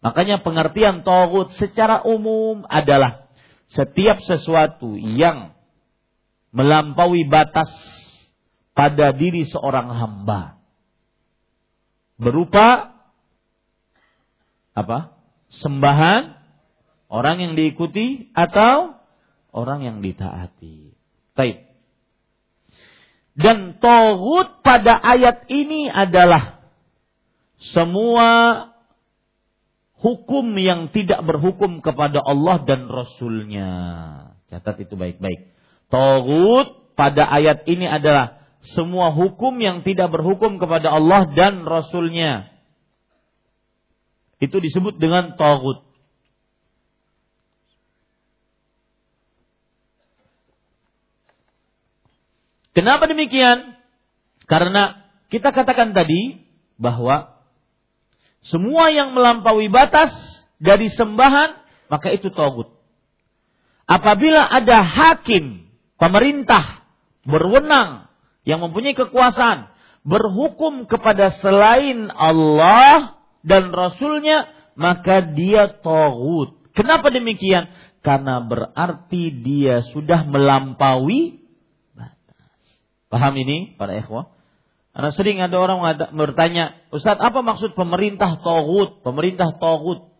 Makanya pengertian tauhid secara umum adalah setiap sesuatu yang melampaui batas pada diri seorang hamba berupa apa? sembahan orang yang diikuti atau orang yang ditaati. Baik. Dan tohut pada ayat ini adalah semua hukum yang tidak berhukum kepada Allah dan Rasulnya. Catat itu baik-baik. Togut pada ayat ini adalah semua hukum yang tidak berhukum kepada Allah dan Rasulnya. Itu disebut dengan togut. Kenapa demikian? Karena kita katakan tadi bahwa semua yang melampaui batas dari sembahan, maka itu togut. apabila ada hakim, pemerintah berwenang yang mempunyai kekuasaan berhukum kepada selain Allah dan Rasulnya maka dia togut. Kenapa demikian? Karena berarti dia sudah melampaui batas. Paham ini para ikhwah? Karena sering ada orang bertanya, Ustadz apa maksud pemerintah togut? Pemerintah togut.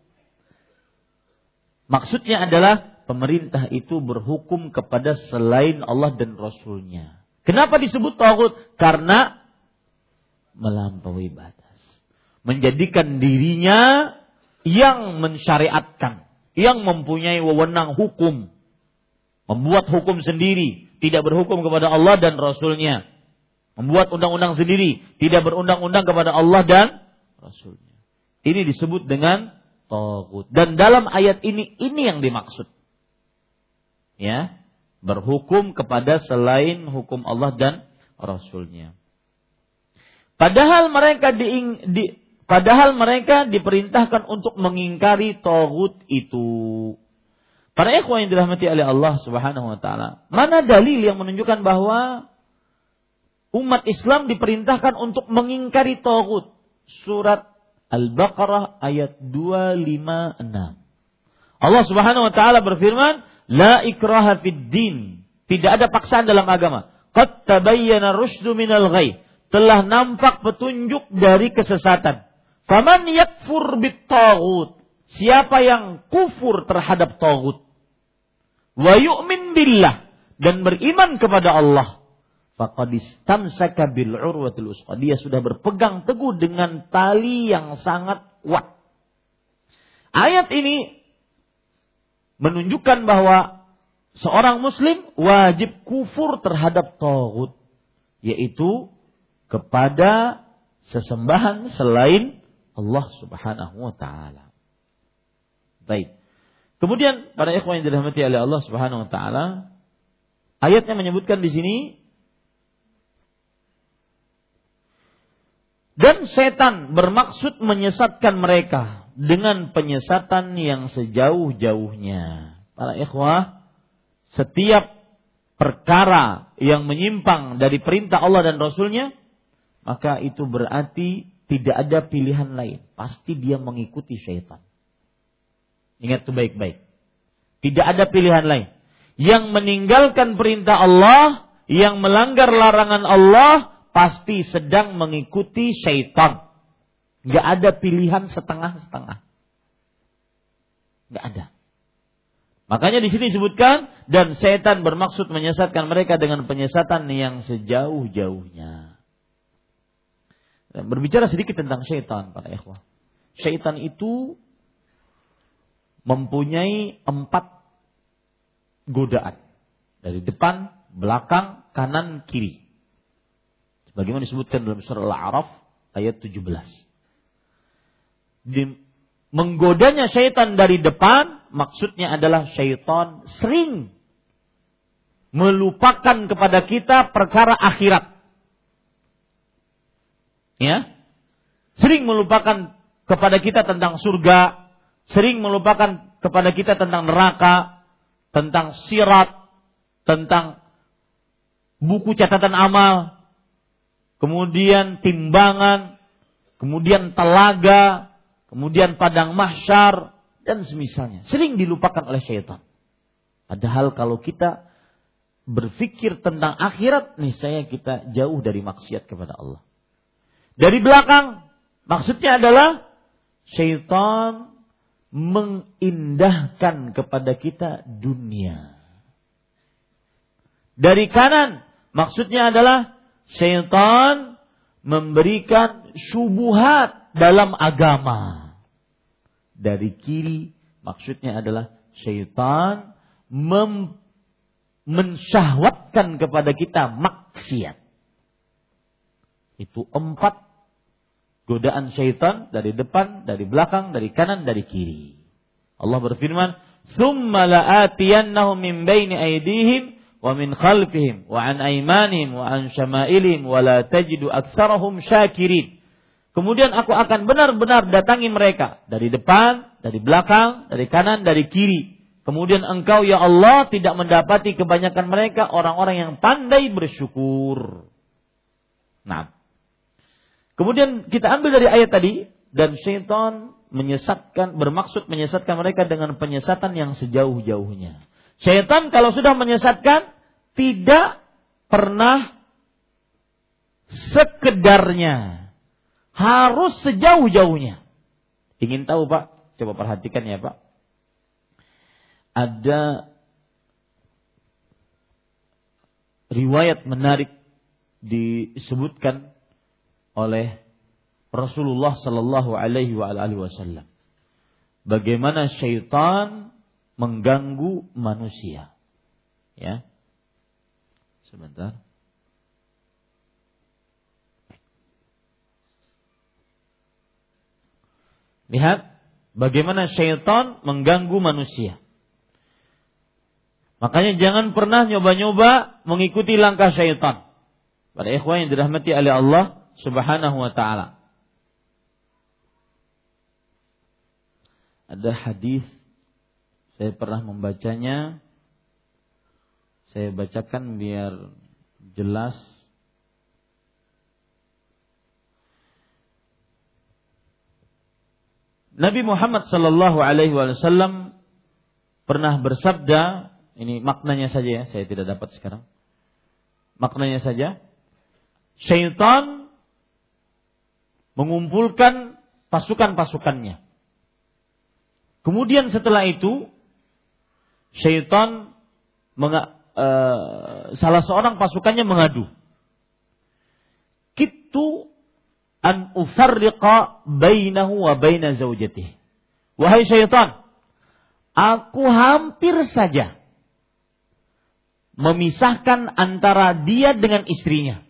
Maksudnya adalah pemerintah itu berhukum kepada selain Allah dan Rasulnya. Kenapa disebut togut? Karena melampaui batas. Menjadikan dirinya yang mensyariatkan, yang mempunyai wewenang hukum, membuat hukum sendiri, tidak berhukum kepada Allah dan Rasulnya, membuat undang-undang sendiri, tidak berundang-undang kepada Allah dan Rasulnya. Ini disebut dengan togut. Dan dalam ayat ini, ini yang dimaksud. Ya, berhukum kepada selain hukum Allah dan Rasulnya. Padahal mereka di, di Padahal mereka diperintahkan untuk mengingkari togut itu. Para ikhwan yang dirahmati oleh Allah Subhanahu wa taala, mana dalil yang menunjukkan bahwa umat Islam diperintahkan untuk mengingkari togut? Surat Al-Baqarah ayat 256. Allah Subhanahu wa taala berfirman, "La ikraha fid din." Tidak ada paksaan dalam agama. Qad tabayyana rusydu minal ghai. Telah nampak petunjuk dari kesesatan. Faman yakfur bit tagut. Siapa yang kufur terhadap tagut. Wa yu'min billah. Dan beriman kepada Allah. Faqad istamsaka bil urwatil usqa. Dia sudah berpegang teguh dengan tali yang sangat kuat. Ayat ini menunjukkan bahwa seorang muslim wajib kufur terhadap tagut. Yaitu kepada sesembahan selain Allah Subhanahu wa taala. Baik. Kemudian para ikhwan yang dirahmati oleh Allah Subhanahu wa taala, ayatnya menyebutkan di sini dan setan bermaksud menyesatkan mereka dengan penyesatan yang sejauh-jauhnya. Para ikhwah, setiap perkara yang menyimpang dari perintah Allah dan Rasulnya, maka itu berarti tidak ada pilihan lain. Pasti dia mengikuti syaitan. Ingat itu baik-baik. Tidak ada pilihan lain. Yang meninggalkan perintah Allah, yang melanggar larangan Allah, pasti sedang mengikuti syaitan. Gak ada pilihan setengah-setengah. Gak ada. Makanya di sini disebutkan dan setan bermaksud menyesatkan mereka dengan penyesatan yang sejauh-jauhnya. Berbicara sedikit tentang syaitan para ikhwah. Syaitan itu mempunyai empat godaan. Dari depan, belakang, kanan, kiri. Sebagaimana disebutkan dalam surah Al-A'raf ayat 17. Di, menggodanya syaitan dari depan maksudnya adalah syaitan sering melupakan kepada kita perkara akhirat ya sering melupakan kepada kita tentang surga, sering melupakan kepada kita tentang neraka, tentang sirat, tentang buku catatan amal, kemudian timbangan, kemudian telaga, kemudian padang mahsyar dan semisalnya. Sering dilupakan oleh syaitan. Padahal kalau kita berpikir tentang akhirat, niscaya kita jauh dari maksiat kepada Allah. Dari belakang maksudnya adalah syaitan mengindahkan kepada kita dunia. Dari kanan maksudnya adalah syaitan memberikan syubuhat dalam agama. Dari kiri maksudnya adalah syaitan mem mensyahwatkan kepada kita maksiat. Itu empat godaan syaitan dari depan, dari belakang, dari kanan, dari kiri. Allah berfirman, "Tsumma la'atiyannahum min baini aydihim wa min khalfihim wa an aymanihim wa an syama'ilihim wa la tajidu aktsarahum syakirin." Kemudian aku akan benar-benar datangi mereka dari depan, dari belakang, dari kanan, dari kiri. Kemudian engkau ya Allah tidak mendapati kebanyakan mereka orang-orang yang pandai bersyukur. Nah. Kemudian kita ambil dari ayat tadi dan syaitan menyesatkan bermaksud menyesatkan mereka dengan penyesatan yang sejauh-jauhnya. Syaitan kalau sudah menyesatkan tidak pernah sekedarnya. Harus sejauh-jauhnya. Ingin tahu Pak? Coba perhatikan ya Pak. Ada riwayat menarik disebutkan oleh Rasulullah Sallallahu Alaihi Wasallam. Bagaimana syaitan mengganggu manusia. Ya. Sebentar. Lihat bagaimana syaitan mengganggu manusia. Makanya jangan pernah nyoba-nyoba mengikuti langkah syaitan. Pada ikhwan yang dirahmati oleh Allah Subhanahu wa taala. Ada hadis saya pernah membacanya. Saya bacakan biar jelas Nabi Muhammad Sallallahu Alaihi Wasallam pernah bersabda, ini maknanya saja ya, saya tidak dapat sekarang. Maknanya saja, syaitan mengumpulkan pasukan-pasukannya. Kemudian setelah itu, syaitan menga, uh, salah seorang pasukannya mengadu. Kitu an ufarriqa bainahu wa baina zaujatihi. Wahai syaitan, aku hampir saja memisahkan antara dia dengan istrinya.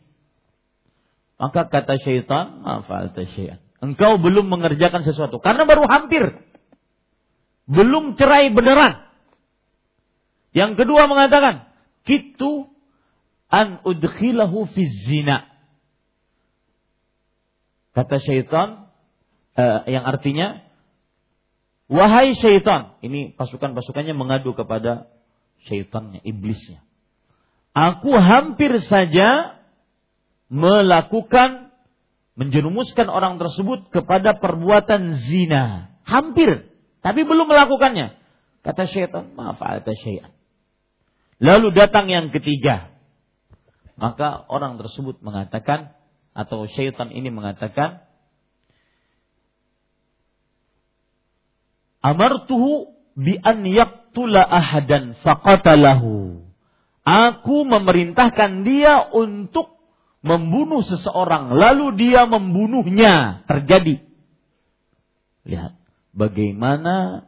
Maka kata syaitan, mafa'alta syai'an. Engkau belum mengerjakan sesuatu. Karena baru hampir. Belum cerai beneran. Yang kedua mengatakan, Kitu an udkhilahu fi zina. Kata syaitan uh, yang artinya wahai syaitan. Ini pasukan-pasukannya mengadu kepada syaitannya, iblisnya. Aku hampir saja melakukan menjerumuskan orang tersebut kepada perbuatan zina. Hampir, tapi belum melakukannya. Kata syaitan, maaf kata syaitan. Lalu datang yang ketiga. Maka orang tersebut mengatakan, atau syaitan ini mengatakan Amartuhu bi an yaqtula ahadan faqatalahu. Aku memerintahkan dia untuk membunuh seseorang lalu dia membunuhnya. Terjadi. Lihat bagaimana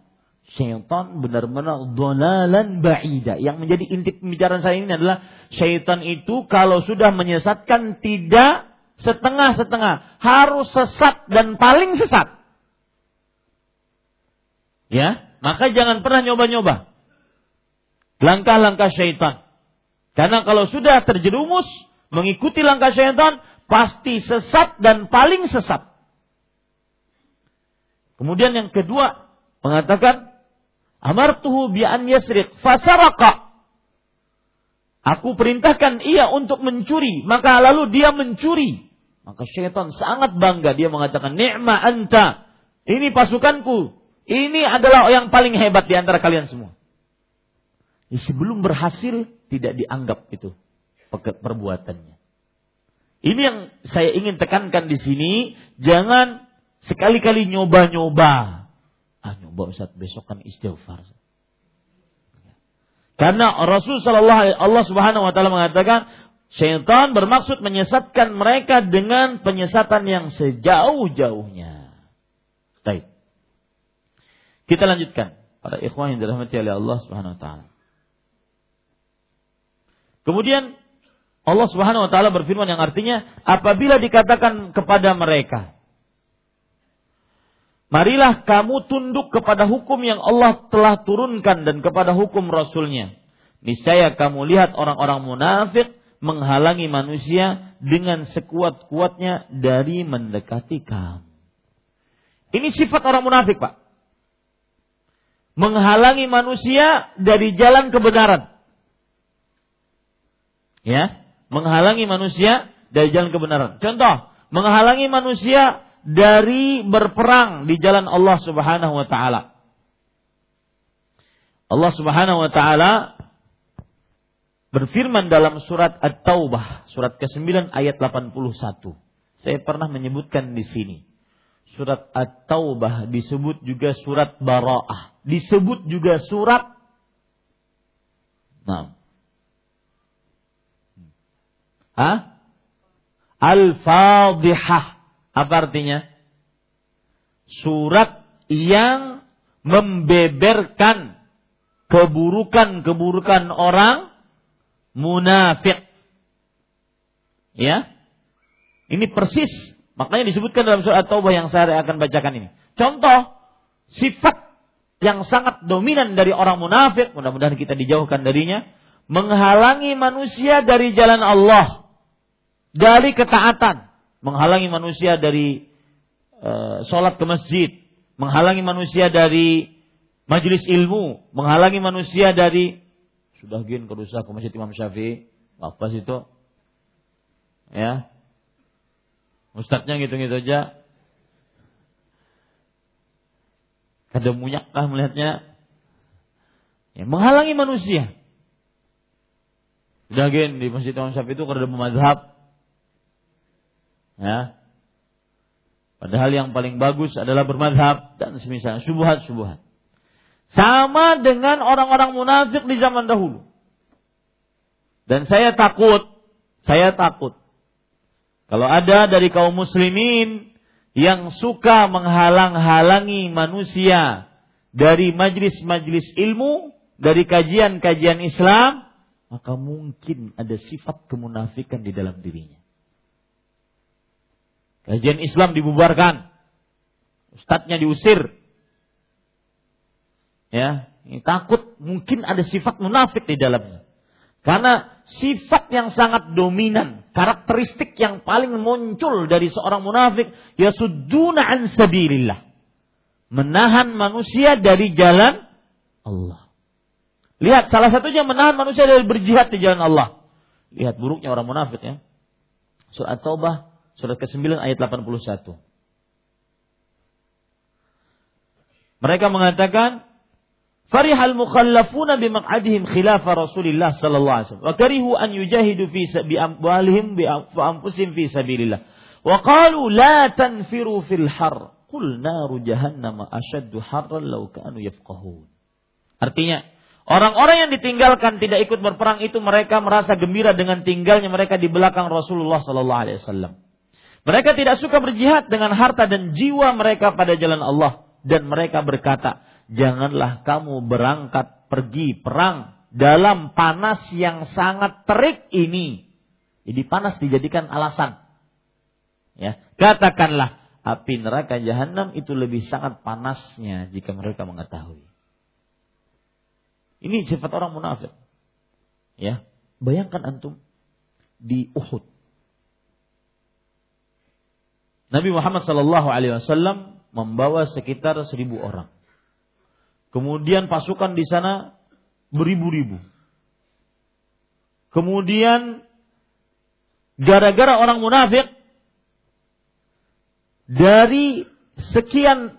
syaitan benar-benar dolalan ba'ida. Yang menjadi inti pembicaraan saya ini adalah syaitan itu kalau sudah menyesatkan tidak setengah-setengah, harus sesat dan paling sesat. Ya, maka jangan pernah nyoba-nyoba. Langkah-langkah syaitan. Karena kalau sudah terjerumus mengikuti langkah syaitan, pasti sesat dan paling sesat. Kemudian yang kedua mengatakan, Amartuhu bi an yasriq fasaraka. Aku perintahkan ia untuk mencuri, maka lalu dia mencuri. Maka syaitan sangat bangga. Dia mengatakan, Ni'ma anta. Ini pasukanku. Ini adalah yang paling hebat di antara kalian semua. Ya, sebelum berhasil, tidak dianggap itu perbuatannya. Ini yang saya ingin tekankan di sini. Jangan sekali-kali nyoba-nyoba. Ah, nyoba Ustaz, besok kan istighfar. Karena Rasul Sallallahu Allah Subhanahu Wa Taala mengatakan Syaitan bermaksud menyesatkan mereka dengan penyesatan yang sejauh-jauhnya. Baik. Kita lanjutkan. Para ikhwan yang dirahmati oleh Allah Subhanahu wa taala. Kemudian Allah Subhanahu wa taala berfirman yang artinya apabila dikatakan kepada mereka Marilah kamu tunduk kepada hukum yang Allah telah turunkan dan kepada hukum Rasulnya. Niscaya kamu lihat orang-orang munafik menghalangi manusia dengan sekuat-kuatnya dari mendekati kamu. Ini sifat orang munafik, Pak. menghalangi manusia dari jalan kebenaran. Ya, menghalangi manusia dari jalan kebenaran. Contoh, menghalangi manusia dari berperang di jalan Allah Subhanahu wa taala. Allah Subhanahu wa taala berfirman dalam surat At-Taubah, surat ke-9 ayat 81. Saya pernah menyebutkan di sini. Surat At-Taubah disebut juga surat Bara'ah, disebut juga surat Nah. Ah? Al-Fadhihah. Apa artinya? Surat yang membeberkan keburukan-keburukan orang munafik. Ya. Ini persis. Makanya disebutkan dalam surat Taubah yang saya akan bacakan ini. Contoh sifat yang sangat dominan dari orang munafik, mudah-mudahan kita dijauhkan darinya, menghalangi manusia dari jalan Allah, dari ketaatan, menghalangi manusia dari uh, sholat ke masjid, menghalangi manusia dari majelis ilmu, menghalangi manusia dari sudah gin kerusak ke masjid Imam Syafi'i, apa sih itu? Ya. Ustadznya gitu-gitu aja. Kada munyakkah melihatnya? Ya, menghalangi manusia. Sudah gin di masjid Imam Syafi'i itu kada mazhab. Ya. Padahal yang paling bagus adalah bermadhab dan semisal subuhat-subuhat. Sama dengan orang-orang munafik di zaman dahulu. Dan saya takut, saya takut. Kalau ada dari kaum muslimin yang suka menghalang-halangi manusia dari majlis-majlis ilmu, dari kajian-kajian Islam, maka mungkin ada sifat kemunafikan di dalam dirinya. Kajian Islam dibubarkan. Ustadznya diusir. Ya, ini takut mungkin ada sifat munafik di dalamnya. Karena sifat yang sangat dominan, karakteristik yang paling muncul dari seorang munafik, yasudduna an sabilillah. Menahan manusia dari jalan Allah. Lihat, salah satunya menahan manusia dari berjihad di jalan Allah. Lihat buruknya orang munafik ya. Surat Taubah Surat ke-9 ayat 81. Mereka mengatakan, Farihal mukhallafuna bimaq'adihim khilafa Rasulillah sallallahu alaihi wasallam wa karihu an yujahidu fi bi amwalihim bi anfusihim fi sabilillah. Wa qalu la tanfiru fil har. Qul naru jahannam ashaddu harran law kanu yafqahun. Artinya, Orang-orang yang ditinggalkan tidak ikut berperang itu mereka merasa gembira dengan tinggalnya mereka di belakang Rasulullah Sallallahu Alaihi Wasallam. Mereka tidak suka berjihad dengan harta dan jiwa mereka pada jalan Allah. Dan mereka berkata, janganlah kamu berangkat pergi perang dalam panas yang sangat terik ini. Jadi panas dijadikan alasan. Ya, katakanlah api neraka jahanam itu lebih sangat panasnya jika mereka mengetahui. Ini sifat orang munafik. Ya, bayangkan antum di Uhud Nabi Muhammad Shallallahu Alaihi Wasallam membawa sekitar seribu orang. Kemudian pasukan di sana beribu-ribu. Kemudian gara-gara orang munafik dari sekian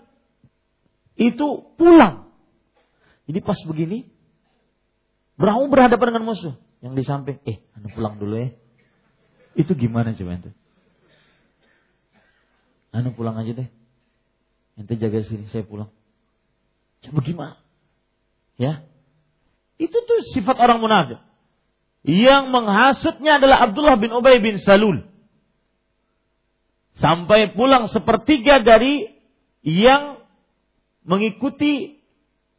itu pulang. Jadi pas begini, berahu berhadapan dengan musuh yang di samping. Eh, anda pulang dulu ya. Itu gimana coba itu? Anu pulang aja deh. Nanti jaga sini, saya pulang. Coba gimana? Ya. Itu tuh sifat orang munafik. Yang menghasutnya adalah Abdullah bin Ubay bin Salul. Sampai pulang sepertiga dari yang mengikuti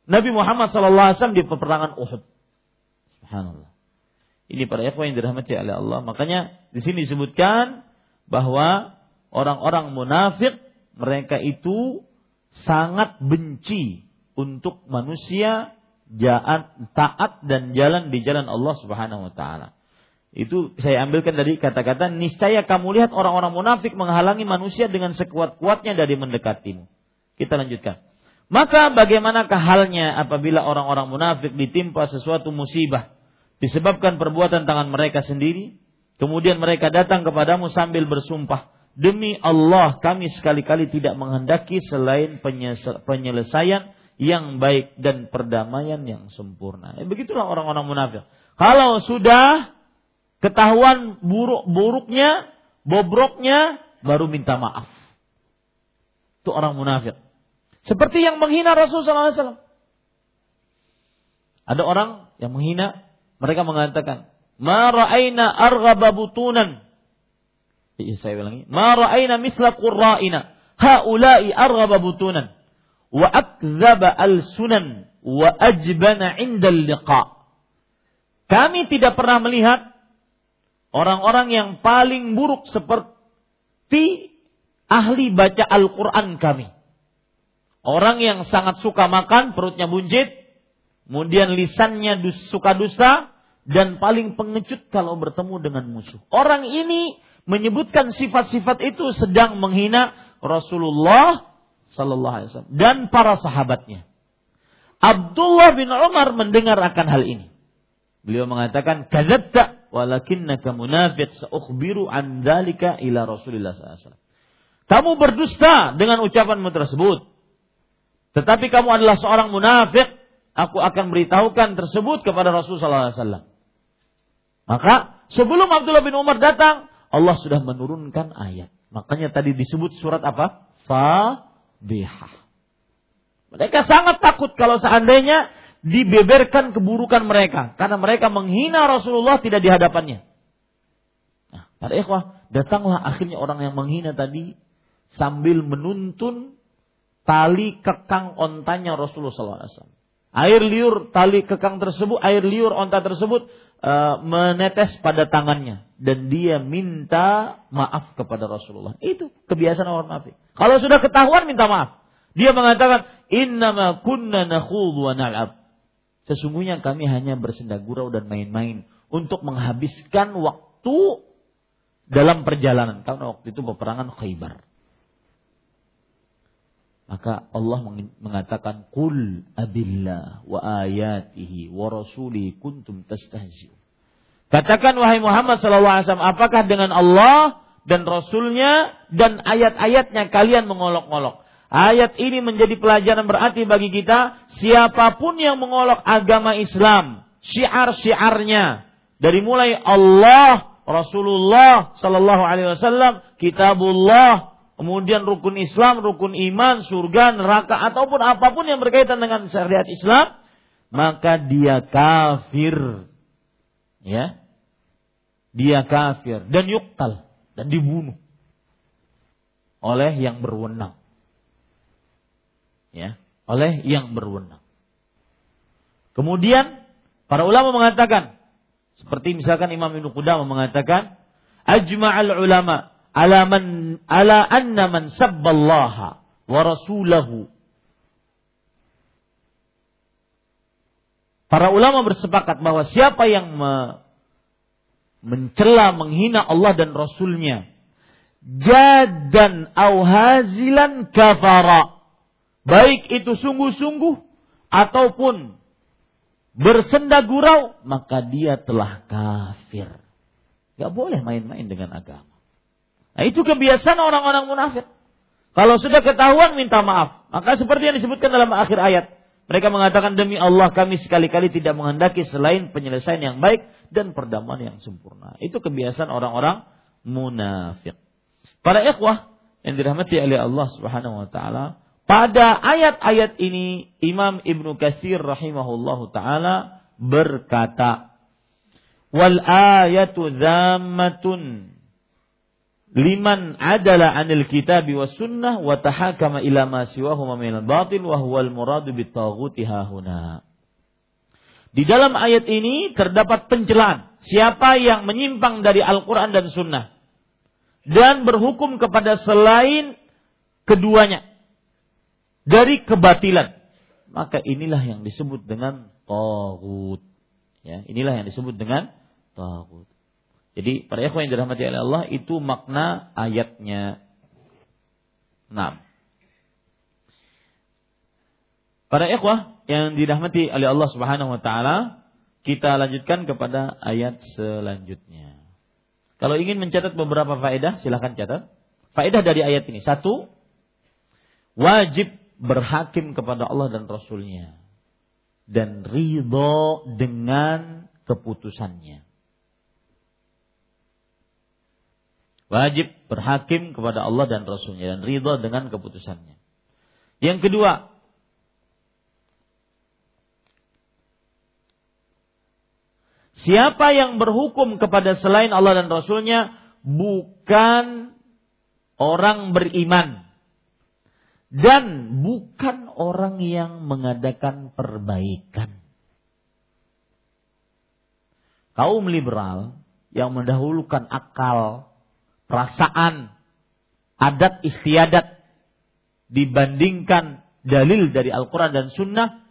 Nabi Muhammad SAW di peperangan Uhud. Subhanallah. Ini para ikhwan yang dirahmati oleh Allah. Makanya di sini disebutkan bahwa orang-orang munafik mereka itu sangat benci untuk manusia jaat, taat dan jalan di jalan Allah Subhanahu wa taala. Itu saya ambilkan dari kata-kata niscaya kamu lihat orang-orang munafik menghalangi manusia dengan sekuat-kuatnya dari mendekatimu. Kita lanjutkan. Maka bagaimanakah halnya apabila orang-orang munafik ditimpa sesuatu musibah disebabkan perbuatan tangan mereka sendiri, kemudian mereka datang kepadamu sambil bersumpah, demi Allah kami sekali-kali tidak menghendaki selain penyelesaian yang baik dan perdamaian yang sempurna. Ya, begitulah orang-orang munafik. Kalau sudah ketahuan buruk-buruknya, bobroknya, baru minta maaf. Itu orang munafik. Seperti yang menghina Rasulullah SAW. Ada orang yang menghina, mereka mengatakan, Ma ra'ayna butunan. Iya, saya ulangi. Ma ra'ayna misla qurra'ina. Ha'ulai arghaba butunan. Wa akzaba al-sunan. Wa ajbana indal liqa. Kami tidak pernah melihat orang-orang yang paling buruk seperti ahli baca Al-Quran kami. Orang yang sangat suka makan, perutnya buncit, kemudian lisannya suka dusta, dan paling pengecut kalau bertemu dengan musuh. Orang ini menyebutkan sifat-sifat itu sedang menghina Rasulullah Sallallahu Alaihi Wasallam dan para sahabatnya. Abdullah bin Umar mendengar akan hal ini. Beliau mengatakan, "Kadzabta walakinnaka munafiq sa'ukhbiru an dzalika ila Rasulillah SAW." Kamu berdusta dengan ucapanmu tersebut. Tetapi kamu adalah seorang munafik, aku akan beritahukan tersebut kepada Rasulullah SAW. Maka sebelum Abdullah bin Umar datang, Allah sudah menurunkan ayat. Makanya tadi disebut surat apa? Fabihah. Mereka sangat takut kalau seandainya dibeberkan keburukan mereka. Karena mereka menghina Rasulullah tidak di hadapannya. Nah, para ikhwah, datanglah akhirnya orang yang menghina tadi sambil menuntun tali kekang ontanya Rasulullah SAW. Air liur tali kekang tersebut, air liur onta tersebut uh, menetes pada tangannya dan dia minta maaf kepada Rasulullah. Itu kebiasaan orang munafik. Kalau sudah ketahuan minta maaf. Dia mengatakan, "Innama kunna nakhudhu wa nal'ab." Sesungguhnya kami hanya bersenda gurau dan main-main untuk menghabiskan waktu dalam perjalanan karena waktu itu peperangan Khaybar. Maka Allah mengatakan Qul abillah wa ayatihi wa rasuli kuntum tastahzi'un. Katakan wahai Muhammad wasallam, apakah dengan Allah dan Rasulnya dan ayat-ayatnya kalian mengolok-olok? Ayat ini menjadi pelajaran berarti bagi kita, siapa pun yang mengolok agama Islam, syiar-syiarnya, dari mulai Allah, Rasulullah sallallahu alaihi wasallam, kitabullah, kemudian rukun Islam, rukun iman, surga, neraka ataupun apa pun yang berkaitan dengan syariat Islam, maka dia kafir. Ya. Dia kafir dan yuktal dan dibunuh oleh yang berwenang. Ya, oleh yang berwenang. Kemudian para ulama mengatakan seperti misalkan Imam Ibnu Qudamah mengatakan ajma'al ulama ala man ala anna man sabballaha wa rasulahu Para ulama bersepakat bahwa siapa yang me, mencela, menghina Allah dan Rasulnya, jadan au hazilan kafara. Baik itu sungguh-sungguh ataupun bersenda gurau, maka dia telah kafir. Gak boleh main-main dengan agama. Nah, itu kebiasaan orang-orang munafik. Kalau sudah ketahuan minta maaf. Maka seperti yang disebutkan dalam akhir ayat. Mereka mengatakan demi Allah kami sekali-kali tidak menghendaki selain penyelesaian yang baik dan perdamaian yang sempurna. Itu kebiasaan orang-orang munafik. Para ikhwah yang dirahmati oleh Allah Subhanahu wa taala, pada ayat-ayat ini Imam Ibnu Katsir rahimahullahu taala berkata, "Wal ayatu dzammatun liman adala anil kitab wa sunnah wa tahakama ila ma siwahu min batil wa huwa al muradu bitaghuti hahuna. Di dalam ayat ini terdapat pencelaan siapa yang menyimpang dari Al-Qur'an dan sunnah dan berhukum kepada selain keduanya dari kebatilan maka inilah yang disebut dengan taghut. Ya inilah yang disebut dengan taghut jadi para ikhwan yang dirahmati oleh Allah itu makna ayatnya. Nah. Para ikhwah yang dirahmati oleh Allah Subhanahu wa taala, kita lanjutkan kepada ayat selanjutnya. Kalau ingin mencatat beberapa faedah, silahkan catat. Faedah dari ayat ini. Satu, wajib berhakim kepada Allah dan Rasulnya. Dan ridho dengan keputusannya. Wajib berhakim kepada Allah dan Rasulnya dan ridho dengan keputusannya. Yang kedua, siapa yang berhukum kepada selain Allah dan Rasulnya bukan orang beriman dan bukan orang yang mengadakan perbaikan. Kaum liberal yang mendahulukan akal perasaan, adat istiadat dibandingkan dalil dari Al-Quran dan Sunnah,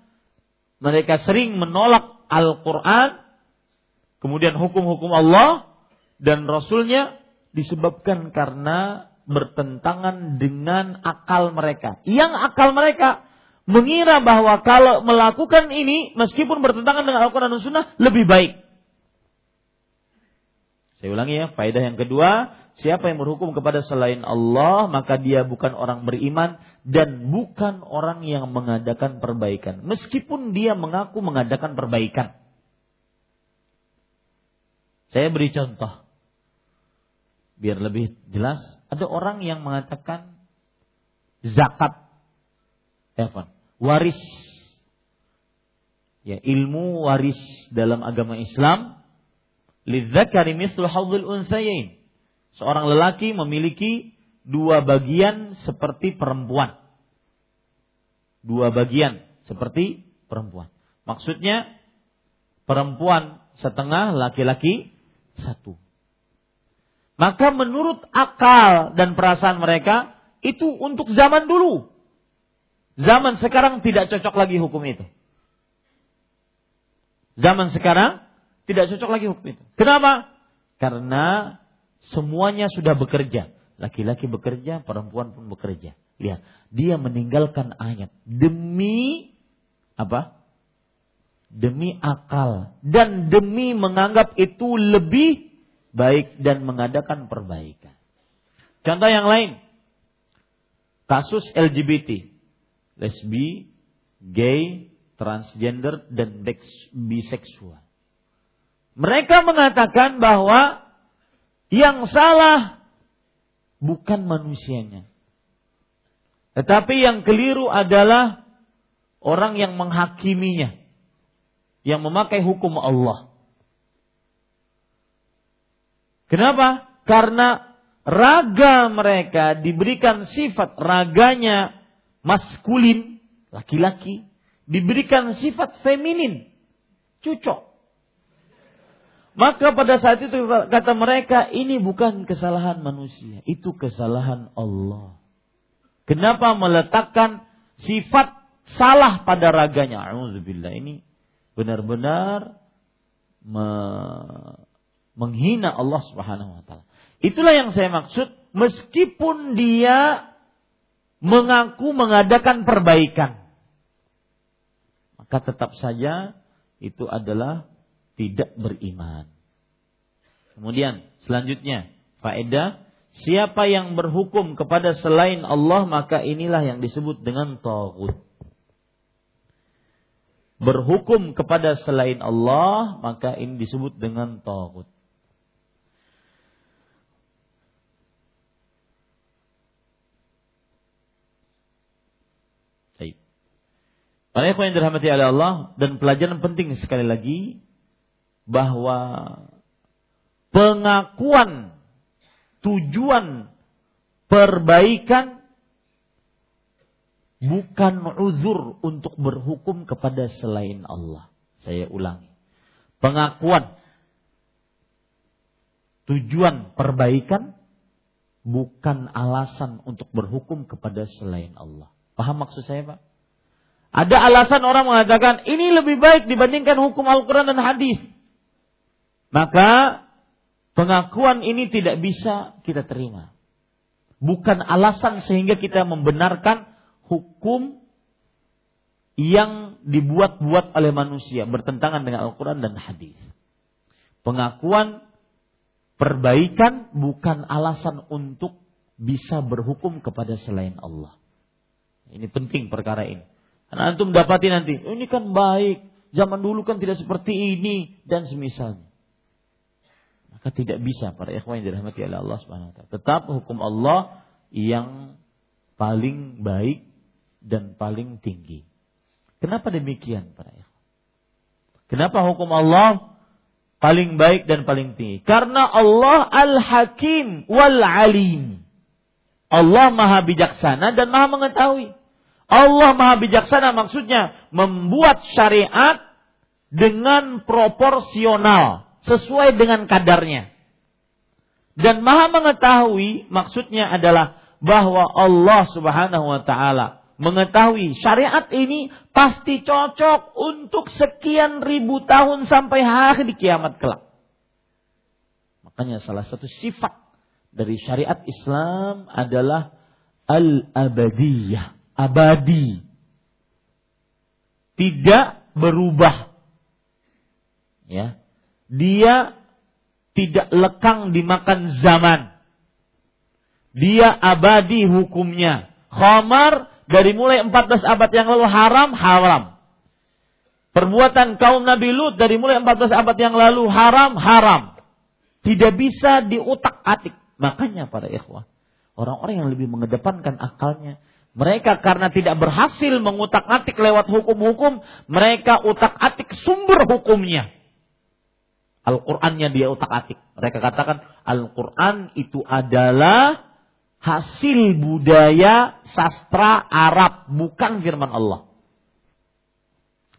mereka sering menolak Al-Quran, kemudian hukum-hukum Allah dan Rasulnya disebabkan karena bertentangan dengan akal mereka. Yang akal mereka mengira bahwa kalau melakukan ini meskipun bertentangan dengan Al-Quran dan Sunnah lebih baik. Saya ulangi ya, faedah yang kedua, siapa yang berhukum kepada selain Allah, maka dia bukan orang beriman dan bukan orang yang mengadakan perbaikan. Meskipun dia mengaku mengadakan perbaikan. Saya beri contoh. Biar lebih jelas, ada orang yang mengatakan zakat Evan, waris. Ya, ilmu waris dalam agama Islam Lidzakari mislu hadzul unsayain. Seorang lelaki memiliki dua bagian seperti perempuan. Dua bagian seperti perempuan. Maksudnya perempuan setengah, laki-laki satu. Maka menurut akal dan perasaan mereka itu untuk zaman dulu. Zaman sekarang tidak cocok lagi hukum itu. Zaman sekarang tidak cocok lagi hukum itu. Kenapa? Karena semuanya sudah bekerja. Laki-laki bekerja, perempuan pun bekerja. Lihat, dia meninggalkan ayat demi apa? Demi akal dan demi menganggap itu lebih baik dan mengadakan perbaikan. Contoh yang lain, kasus LGBT, lesbi, gay, transgender dan biseksual. Mereka mengatakan bahwa yang salah bukan manusianya. Tetapi yang keliru adalah orang yang menghakiminya. Yang memakai hukum Allah. Kenapa? Karena raga mereka diberikan sifat raganya maskulin, laki-laki, diberikan sifat feminin, cucok. Maka pada saat itu kata mereka ini bukan kesalahan manusia, itu kesalahan Allah. Kenapa meletakkan sifat salah pada raganya? Alhamdulillah ini benar-benar me menghina Allah Subhanahu wa taala. Itulah yang saya maksud meskipun dia mengaku mengadakan perbaikan maka tetap saja itu adalah tidak beriman. Kemudian selanjutnya faedah siapa yang berhukum kepada selain Allah maka inilah yang disebut dengan tagut. Berhukum kepada selain Allah maka ini disebut dengan tagut. Para yang dirahmati oleh Allah dan pelajaran penting sekali lagi bahwa pengakuan tujuan perbaikan bukan uzur untuk berhukum kepada selain Allah. Saya ulangi. Pengakuan tujuan perbaikan bukan alasan untuk berhukum kepada selain Allah. Paham maksud saya, Pak? Ada alasan orang mengatakan ini lebih baik dibandingkan hukum Al-Quran dan hadis. Maka pengakuan ini tidak bisa kita terima. Bukan alasan sehingga kita membenarkan hukum yang dibuat-buat oleh manusia bertentangan dengan Al-Quran dan hadis. Pengakuan perbaikan bukan alasan untuk bisa berhukum kepada selain Allah. Ini penting perkara ini. Karena antum dapati nanti, oh, ini kan baik, zaman dulu kan tidak seperti ini dan semisalnya. Maka tidak bisa para ikhwan yang dirahmati oleh Allah Subhanahu wa taala. Tetap hukum Allah yang paling baik dan paling tinggi. Kenapa demikian para ikhwan? Kenapa hukum Allah paling baik dan paling tinggi. Karena Allah Al-Hakim wal Alim. Allah Maha bijaksana dan Maha mengetahui. Allah Maha bijaksana maksudnya membuat syariat dengan proporsional sesuai dengan kadarnya. Dan Maha mengetahui maksudnya adalah bahwa Allah Subhanahu wa taala mengetahui syariat ini pasti cocok untuk sekian ribu tahun sampai hari di kiamat kelak. Makanya salah satu sifat dari syariat Islam adalah al-abadiyah, abadi. Tidak berubah. Ya. Dia tidak lekang dimakan zaman. Dia abadi hukumnya. Khamar dari mulai 14 abad yang lalu haram, haram. Perbuatan kaum Nabi Lut dari mulai 14 abad yang lalu haram, haram. Tidak bisa diutak-atik. Makanya para ikhwah, orang-orang yang lebih mengedepankan akalnya, mereka karena tidak berhasil mengutak-atik lewat hukum-hukum, mereka utak-atik sumber hukumnya. Al-Qur'annya dia utak-atik. Mereka katakan Al-Qur'an itu adalah hasil budaya sastra Arab, bukan firman Allah.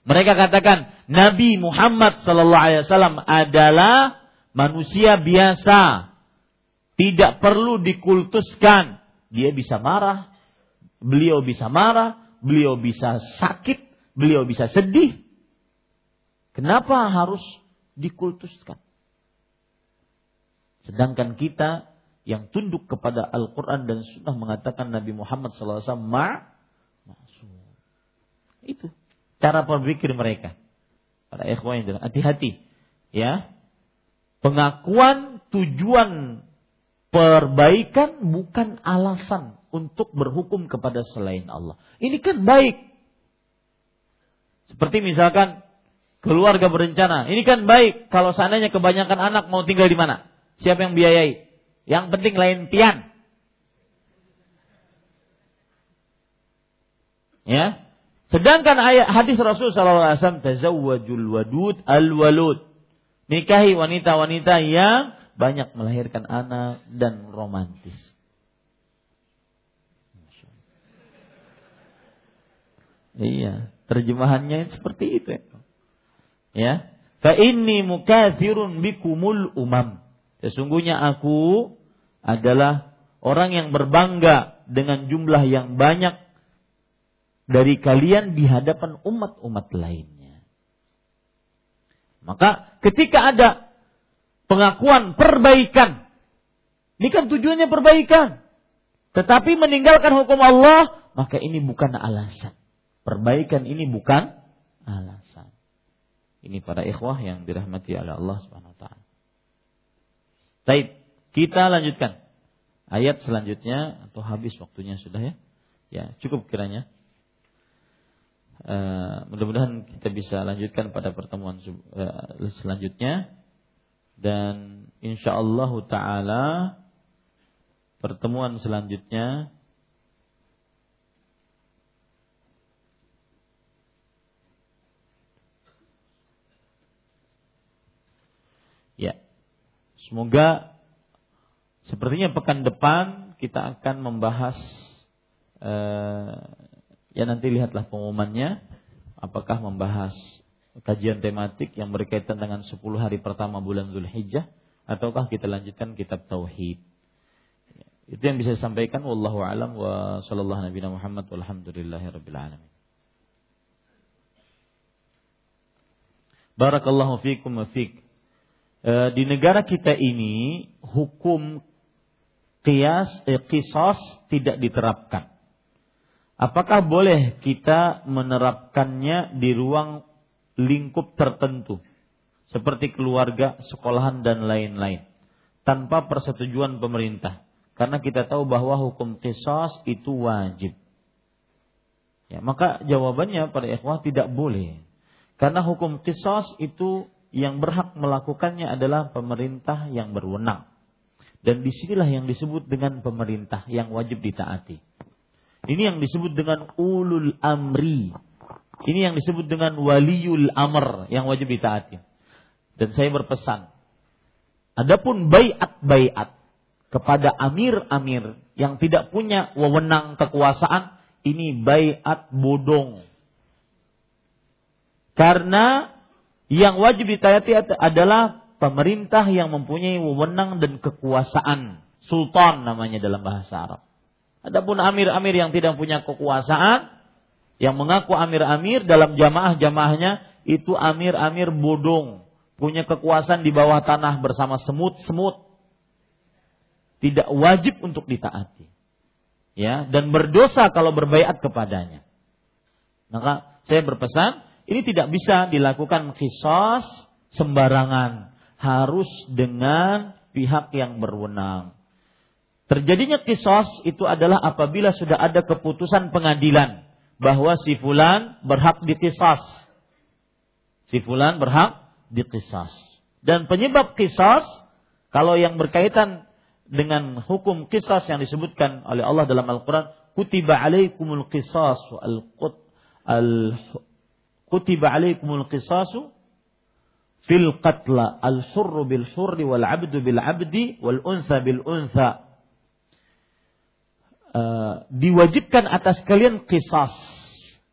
Mereka katakan Nabi Muhammad sallallahu alaihi wasallam adalah manusia biasa, tidak perlu dikultuskan. Dia bisa marah, beliau bisa marah, beliau bisa sakit, beliau bisa sedih. Kenapa harus dikultuskan? Sedangkan kita yang tunduk kepada Al-Quran dan Sunnah mengatakan Nabi Muhammad SAW ma. Itu cara berpikir mereka. Para ikhwan yang hati-hati. Ya. Pengakuan tujuan perbaikan bukan alasan untuk berhukum kepada selain Allah. Ini kan baik. Seperti misalkan keluarga berencana. Ini kan baik kalau seandainya kebanyakan anak mau tinggal di mana? Siapa yang biayai? Yang penting lain pian. Ya. Sedangkan ayat hadis Rasul sallallahu alaihi wasallam tazawwajul wadud al walud. Nikahi wanita-wanita yang banyak melahirkan anak dan romantis. Iya, terjemahannya seperti itu. Ya. Fa inni mukathirun bikumul umam. Sesungguhnya aku adalah orang yang berbangga dengan jumlah yang banyak dari kalian di hadapan umat-umat lainnya. Maka ketika ada pengakuan perbaikan, ini kan tujuannya perbaikan. Tetapi meninggalkan hukum Allah, maka ini bukan alasan. Perbaikan ini bukan alasan. Ini para ikhwah yang dirahmati oleh Allah Subhanahu wa taala. Baik, kita lanjutkan. Ayat selanjutnya atau habis waktunya sudah ya? Ya, cukup kiranya. Uh, mudah-mudahan kita bisa lanjutkan pada pertemuan uh, selanjutnya dan insya Allah taala pertemuan selanjutnya ya Semoga sepertinya pekan depan kita akan membahas eh, ya nanti lihatlah pengumumannya apakah membahas kajian tematik yang berkaitan dengan 10 hari pertama bulan Zulhijjah ataukah kita lanjutkan kitab tauhid. Itu yang bisa saya sampaikan wallahu alam wa sallallahu nabi Muhammad walhamdulillahirabbil alamin. Barakallahu fiikum wa fiik. Eh, di negara kita ini hukum kias eh, kisos tidak diterapkan. Apakah boleh kita menerapkannya di ruang lingkup tertentu seperti keluarga, sekolahan dan lain-lain tanpa persetujuan pemerintah? Karena kita tahu bahwa hukum kisos itu wajib. Ya, maka jawabannya pada ikhwah tidak boleh. Karena hukum kisos itu yang berhak melakukannya adalah pemerintah yang berwenang. Dan di sinilah yang disebut dengan pemerintah yang wajib ditaati. Ini yang disebut dengan ulul amri. Ini yang disebut dengan waliul amr yang wajib ditaati. Dan saya berpesan, adapun bayat-bayat kepada amir-amir yang tidak punya wewenang kekuasaan, ini bayat bodong. Karena yang wajib ditaati adalah pemerintah yang mempunyai wewenang dan kekuasaan. Sultan namanya dalam bahasa Arab. Adapun amir-amir yang tidak punya kekuasaan, yang mengaku amir-amir dalam jamaah-jamaahnya itu amir-amir bodong, punya kekuasaan di bawah tanah bersama semut-semut. Tidak wajib untuk ditaati. Ya, dan berdosa kalau berbaiat kepadanya. Maka saya berpesan, ini tidak bisa dilakukan kisos sembarangan, harus dengan pihak yang berwenang. Terjadinya kisos itu adalah apabila sudah ada keputusan pengadilan bahwa si fulan berhak dikisas. Si fulan berhak dikisas. Dan penyebab kisas kalau yang berkaitan dengan hukum kisas yang disebutkan oleh Allah dalam Al-Qur'an, kutiba alaikumul al al kutiba alaikumul qisasu fil qatla al hurru bil hurri wal abdu bil abdi wal unsa bil unsa Eh, diwajibkan atas kalian kisas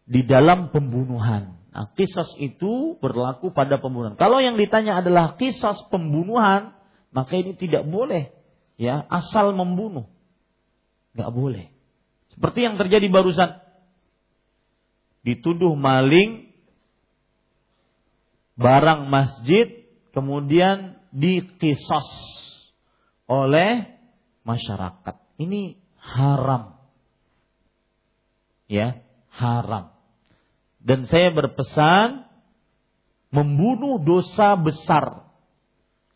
di dalam pembunuhan. Nah, kisas itu berlaku pada pembunuhan. Kalau yang ditanya adalah kisas pembunuhan, maka ini tidak boleh ya asal membunuh. Nggak boleh. Seperti yang terjadi barusan. Dituduh maling barang masjid kemudian dikisas oleh masyarakat. Ini haram. Ya, haram. Dan saya berpesan membunuh dosa besar.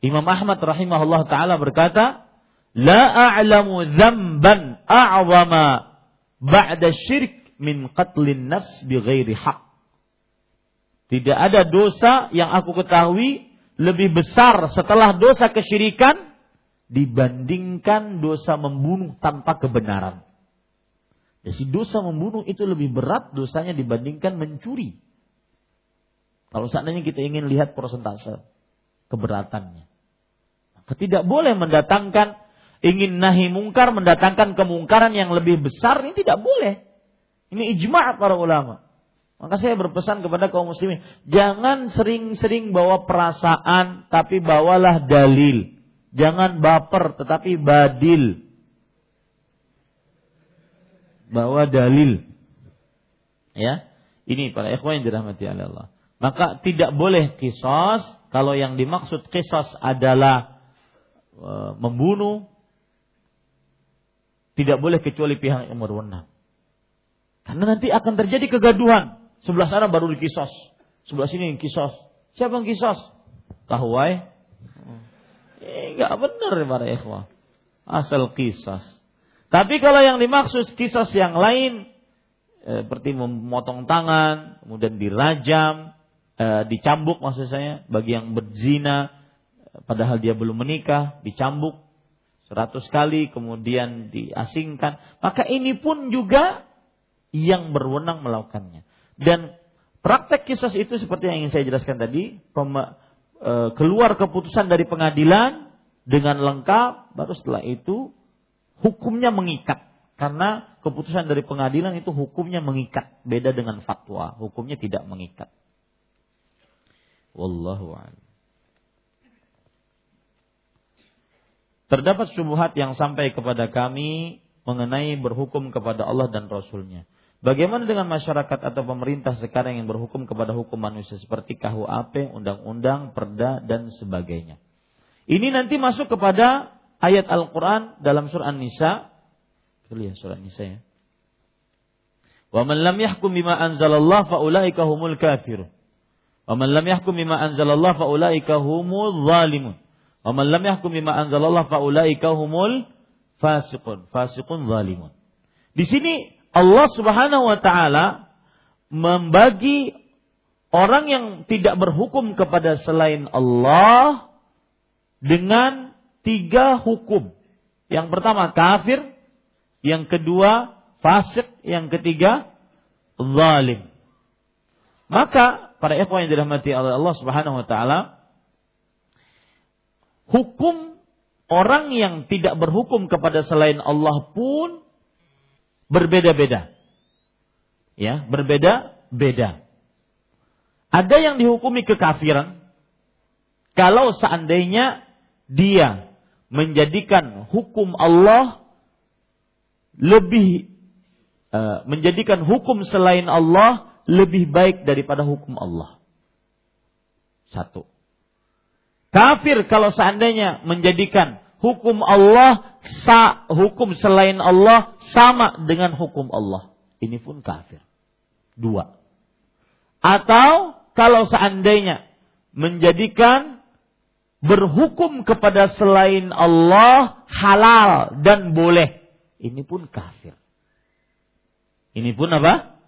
Imam Ahmad rahimahullah taala berkata, "La a'lamu dzamban a'zama ba'da syirk min qatlin nafs bighairi haq." Tidak ada dosa yang aku ketahui lebih besar setelah dosa kesyirikan dibandingkan dosa membunuh tanpa kebenaran. Jadi dosa membunuh itu lebih berat dosanya dibandingkan mencuri. Kalau seandainya kita ingin lihat persentase keberatannya. Maka tidak boleh mendatangkan ingin nahi mungkar mendatangkan kemungkaran yang lebih besar ini tidak boleh. Ini ijma' para ulama. Maka saya berpesan kepada kaum muslimin, jangan sering-sering bawa perasaan tapi bawalah dalil. Jangan baper tetapi badil. Bawa dalil. Ya. Ini para ikhwan yang dirahmati Allah. Maka tidak boleh kisos kalau yang dimaksud kisos adalah e, membunuh tidak boleh kecuali pihak yang berwenang. Karena nanti akan terjadi kegaduhan. Sebelah sana baru dikisos, sebelah sini kisos. Siapa yang kisos? Kahwai Enggak eh, benar para ikhwah. Asal kisah. Tapi kalau yang dimaksud kisah yang lain eh, seperti memotong tangan, kemudian dirajam, eh, dicambuk maksud saya bagi yang berzina padahal dia belum menikah, dicambuk seratus kali kemudian diasingkan, maka ini pun juga yang berwenang melakukannya. Dan praktek kisah itu seperti yang ingin saya jelaskan tadi, keluar keputusan dari pengadilan dengan lengkap, baru setelah itu hukumnya mengikat. Karena keputusan dari pengadilan itu hukumnya mengikat, beda dengan fatwa, hukumnya tidak mengikat. Wallahu a'lam. Terdapat syubhat yang sampai kepada kami mengenai berhukum kepada Allah dan Rasulnya. Bagaimana dengan masyarakat atau pemerintah sekarang yang berhukum kepada hukum manusia seperti KUHP, undang-undang, perda, dan sebagainya? Ini nanti masuk kepada ayat Al-Quran dalam surah An-Nisa. Betul ya surah An-Nisa ya. Wa man lam yahkum bima anzalallah fa ulaika humul kafirun. Wa man lam yahkum bima anzalallah fa ulaika humul zalimun. Wa man lam yahkum bima anzalallah fa ulaika humul fasiqun. Fasiqun zalimun. Di sini Allah Subhanahu wa taala membagi orang yang tidak berhukum kepada selain Allah dengan tiga hukum. Yang pertama kafir, yang kedua fasik, yang ketiga zalim. Maka para ikhwan yang dirahmati oleh Allah Subhanahu wa taala hukum orang yang tidak berhukum kepada selain Allah pun berbeda-beda. Ya, berbeda-beda. Ada yang dihukumi kekafiran kalau seandainya dia menjadikan hukum Allah lebih uh, menjadikan hukum selain Allah lebih baik daripada hukum Allah. Satu. Kafir kalau seandainya menjadikan hukum Allah sa, hukum selain Allah sama dengan hukum Allah. Ini pun kafir. Dua. Atau kalau seandainya menjadikan berhukum kepada selain Allah halal dan boleh ini pun kafir. Ini pun apa?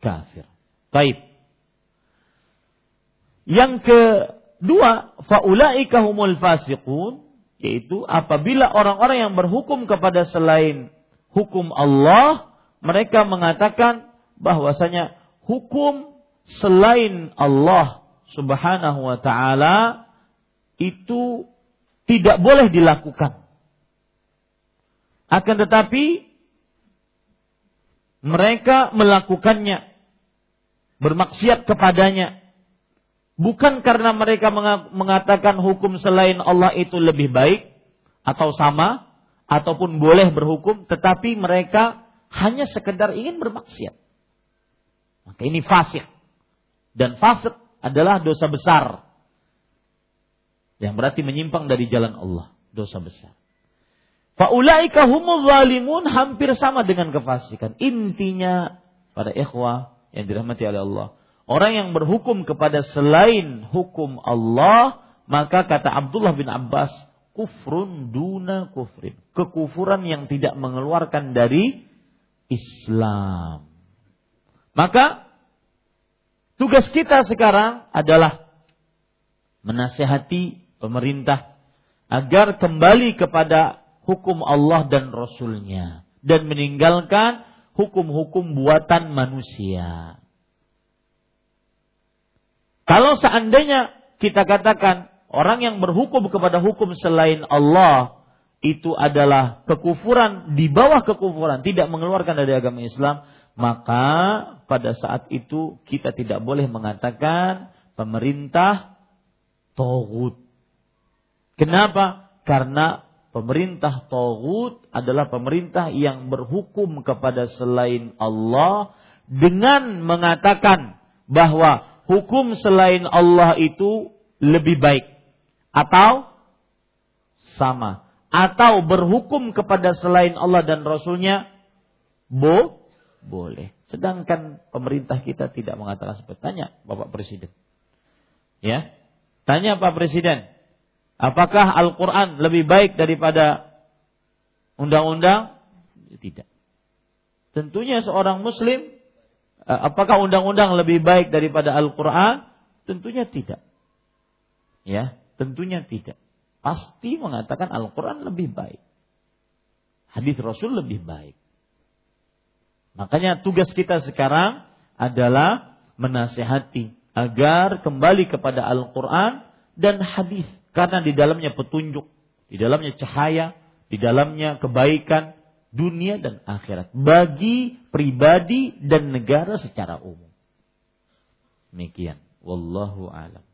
Kafir. Baik. Yang kedua, faulaika humul fasiqun, yaitu apabila orang-orang yang berhukum kepada selain hukum Allah, mereka mengatakan bahwasanya hukum selain Allah Subhanahu wa taala itu tidak boleh dilakukan. Akan tetapi mereka melakukannya bermaksiat kepadanya bukan karena mereka mengatakan hukum selain Allah itu lebih baik atau sama ataupun boleh berhukum tetapi mereka hanya sekedar ingin bermaksiat maka ini fasik dan fasik adalah dosa besar yang berarti menyimpang dari jalan Allah dosa besar Faulaika humul zalimun hampir sama dengan kefasikan. Intinya pada ikhwah yang dirahmati oleh Allah. Orang yang berhukum kepada selain hukum Allah, maka kata Abdullah bin Abbas, kufrun duna kufrin. Kekufuran yang tidak mengeluarkan dari Islam. Maka tugas kita sekarang adalah menasehati pemerintah agar kembali kepada hukum Allah dan Rasulnya dan meninggalkan hukum-hukum buatan manusia. Kalau seandainya kita katakan orang yang berhukum kepada hukum selain Allah itu adalah kekufuran di bawah kekufuran, tidak mengeluarkan dari agama Islam, maka pada saat itu kita tidak boleh mengatakan pemerintah togut. Kenapa? Karena pemerintah Tauhud adalah pemerintah yang berhukum kepada selain Allah dengan mengatakan bahwa hukum selain Allah itu lebih baik atau sama atau berhukum kepada selain Allah dan Rasulnya bo boleh. Sedangkan pemerintah kita tidak mengatakan seperti tanya Bapak Presiden. Ya, tanya Pak Presiden, Apakah Al-Quran lebih baik daripada undang-undang? Tidak. Tentunya seorang Muslim, apakah undang-undang lebih baik daripada Al-Quran? Tentunya tidak. Ya, tentunya tidak. Pasti mengatakan Al-Quran lebih baik. Hadis Rasul lebih baik. Makanya tugas kita sekarang adalah menasehati agar kembali kepada Al-Quran dan hadis karena di dalamnya petunjuk, di dalamnya cahaya, di dalamnya kebaikan dunia dan akhirat bagi pribadi dan negara secara umum. Demikian. Wallahu alam.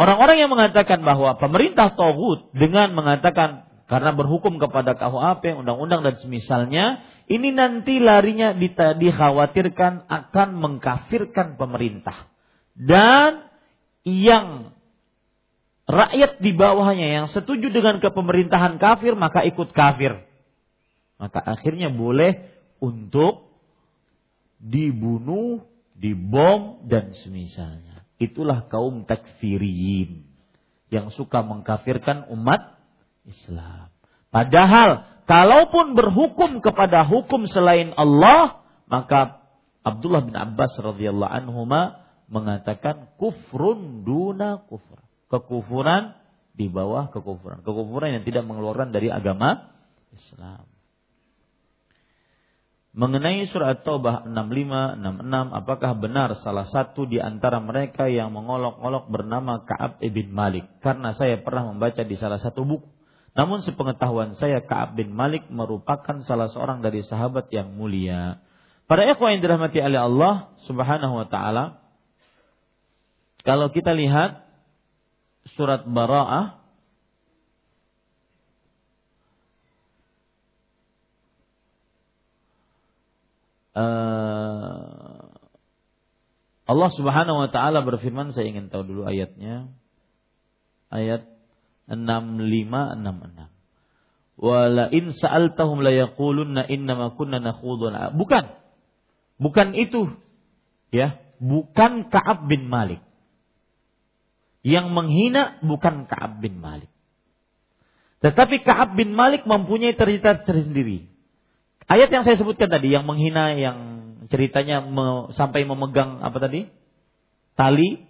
Orang-orang yang mengatakan bahwa pemerintah Tauhud dengan mengatakan karena berhukum kepada KUHP, undang-undang dan semisalnya, ini nanti larinya dikhawatirkan akan mengkafirkan pemerintah. Dan yang rakyat di bawahnya yang setuju dengan kepemerintahan kafir maka ikut kafir. Maka akhirnya boleh untuk dibunuh, dibom dan semisalnya. Itulah kaum takfirin yang suka mengkafirkan umat Islam. Padahal kalaupun berhukum kepada hukum selain Allah, maka Abdullah bin Abbas radhiyallahu anhu mengatakan kufrun duna kufur. Kekufuran di bawah kekufuran. Kekufuran yang tidak mengeluarkan dari agama Islam. Mengenai surat Taubah 65, 66, apakah benar salah satu di antara mereka yang mengolok-olok bernama Ka'ab ibn Malik? Karena saya pernah membaca di salah satu buku. Namun sepengetahuan saya Ka'ab bin Malik merupakan salah seorang dari sahabat yang mulia. Para ikhwan yang dirahmati oleh Allah Subhanahu wa taala, kalau kita lihat surat Bara'ah uh, Allah Subhanahu wa taala berfirman saya ingin tahu dulu ayatnya. Ayat 6566. Wala in sa'altahum la yaqulunna innama kunna nakhudhu Bukan. Bukan itu. Ya, bukan Ka'ab bin Malik. Yang menghina bukan Ka'ab bin Malik. Tetapi Ka'ab bin Malik mempunyai cerita tersendiri. Ayat yang saya sebutkan tadi yang menghina yang ceritanya me, sampai memegang apa tadi? Tali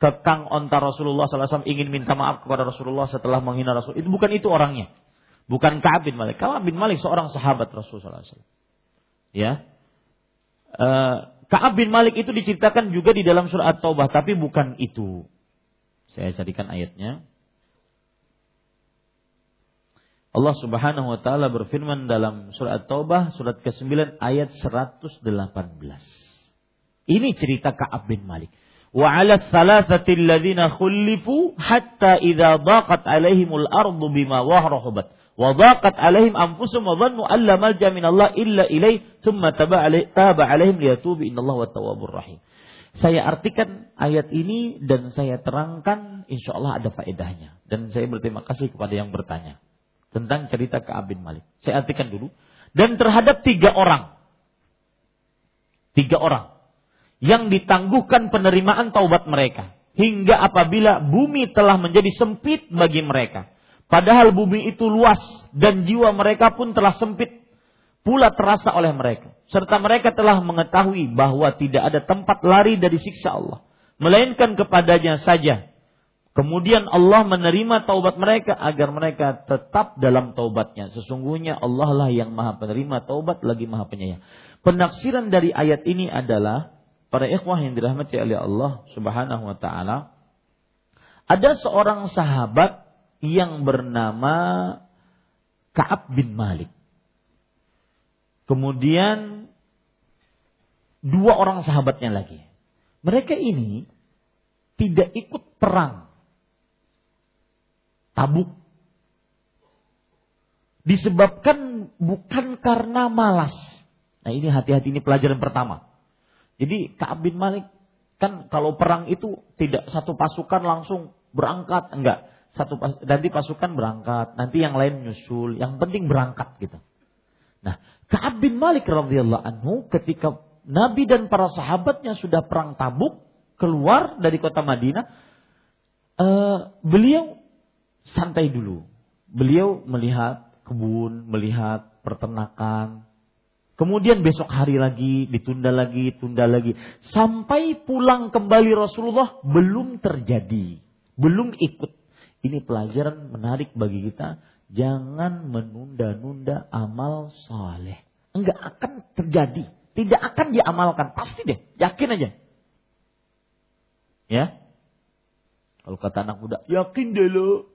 kekang onta Rasulullah SAW ingin minta maaf kepada Rasulullah setelah menghina Rasul. Itu bukan itu orangnya. Bukan Ka'ab bin Malik. Ka'ab bin Malik seorang sahabat Rasulullah SAW. Ya. Uh, Ka'ab bin Malik itu diceritakan juga di dalam surat At-Taubah, tapi bukan itu. Saya carikan ayatnya. Allah Subhanahu wa taala berfirman dalam surat Taubah surat ke-9 ayat 118. Ini cerita Ka'ab bin Malik. Wa 'ala salasati alladziina khulifu hatta idza daqat 'alaihimul ardu bima wahrahabat wa daqat 'alaihim anfusuhum wa dhannu alla malja min Allah illa ilaih thumma taba 'alaihim liyatubu innallaha tawwabur rahim. Saya artikan ayat ini dan saya terangkan insyaallah ada faedahnya. Dan saya berterima kasih kepada yang bertanya. Tentang cerita ke Abin Malik. Saya artikan dulu. Dan terhadap tiga orang. Tiga orang yang ditangguhkan penerimaan taubat mereka hingga apabila bumi telah menjadi sempit bagi mereka padahal bumi itu luas dan jiwa mereka pun telah sempit pula terasa oleh mereka serta mereka telah mengetahui bahwa tidak ada tempat lari dari siksa Allah melainkan kepadanya saja Kemudian Allah menerima taubat mereka agar mereka tetap dalam taubatnya. Sesungguhnya Allah lah yang maha penerima taubat lagi maha penyayang. Penaksiran dari ayat ini adalah para ikhwah yang dirahmati oleh Allah Subhanahu wa taala, ada seorang sahabat yang bernama Ka'ab bin Malik. Kemudian dua orang sahabatnya lagi. Mereka ini tidak ikut perang. Tabuk. Disebabkan bukan karena malas. Nah ini hati-hati ini pelajaran pertama. Jadi Ka'ab bin Malik kan kalau perang itu tidak satu pasukan langsung berangkat, enggak. Satu pas, nanti pasukan berangkat, nanti yang lain nyusul, yang penting berangkat gitu. Nah, Ka'ab bin Malik radhiyallahu anhu ketika Nabi dan para sahabatnya sudah perang Tabuk keluar dari kota Madinah, uh, beliau santai dulu. Beliau melihat kebun, melihat peternakan, Kemudian besok hari lagi, ditunda lagi, tunda lagi. Sampai pulang kembali Rasulullah belum terjadi. Belum ikut. Ini pelajaran menarik bagi kita. Jangan menunda-nunda amal saleh. Enggak akan terjadi. Tidak akan diamalkan. Pasti deh. Yakin aja. Ya. Kalau kata anak muda, yakin deh lo.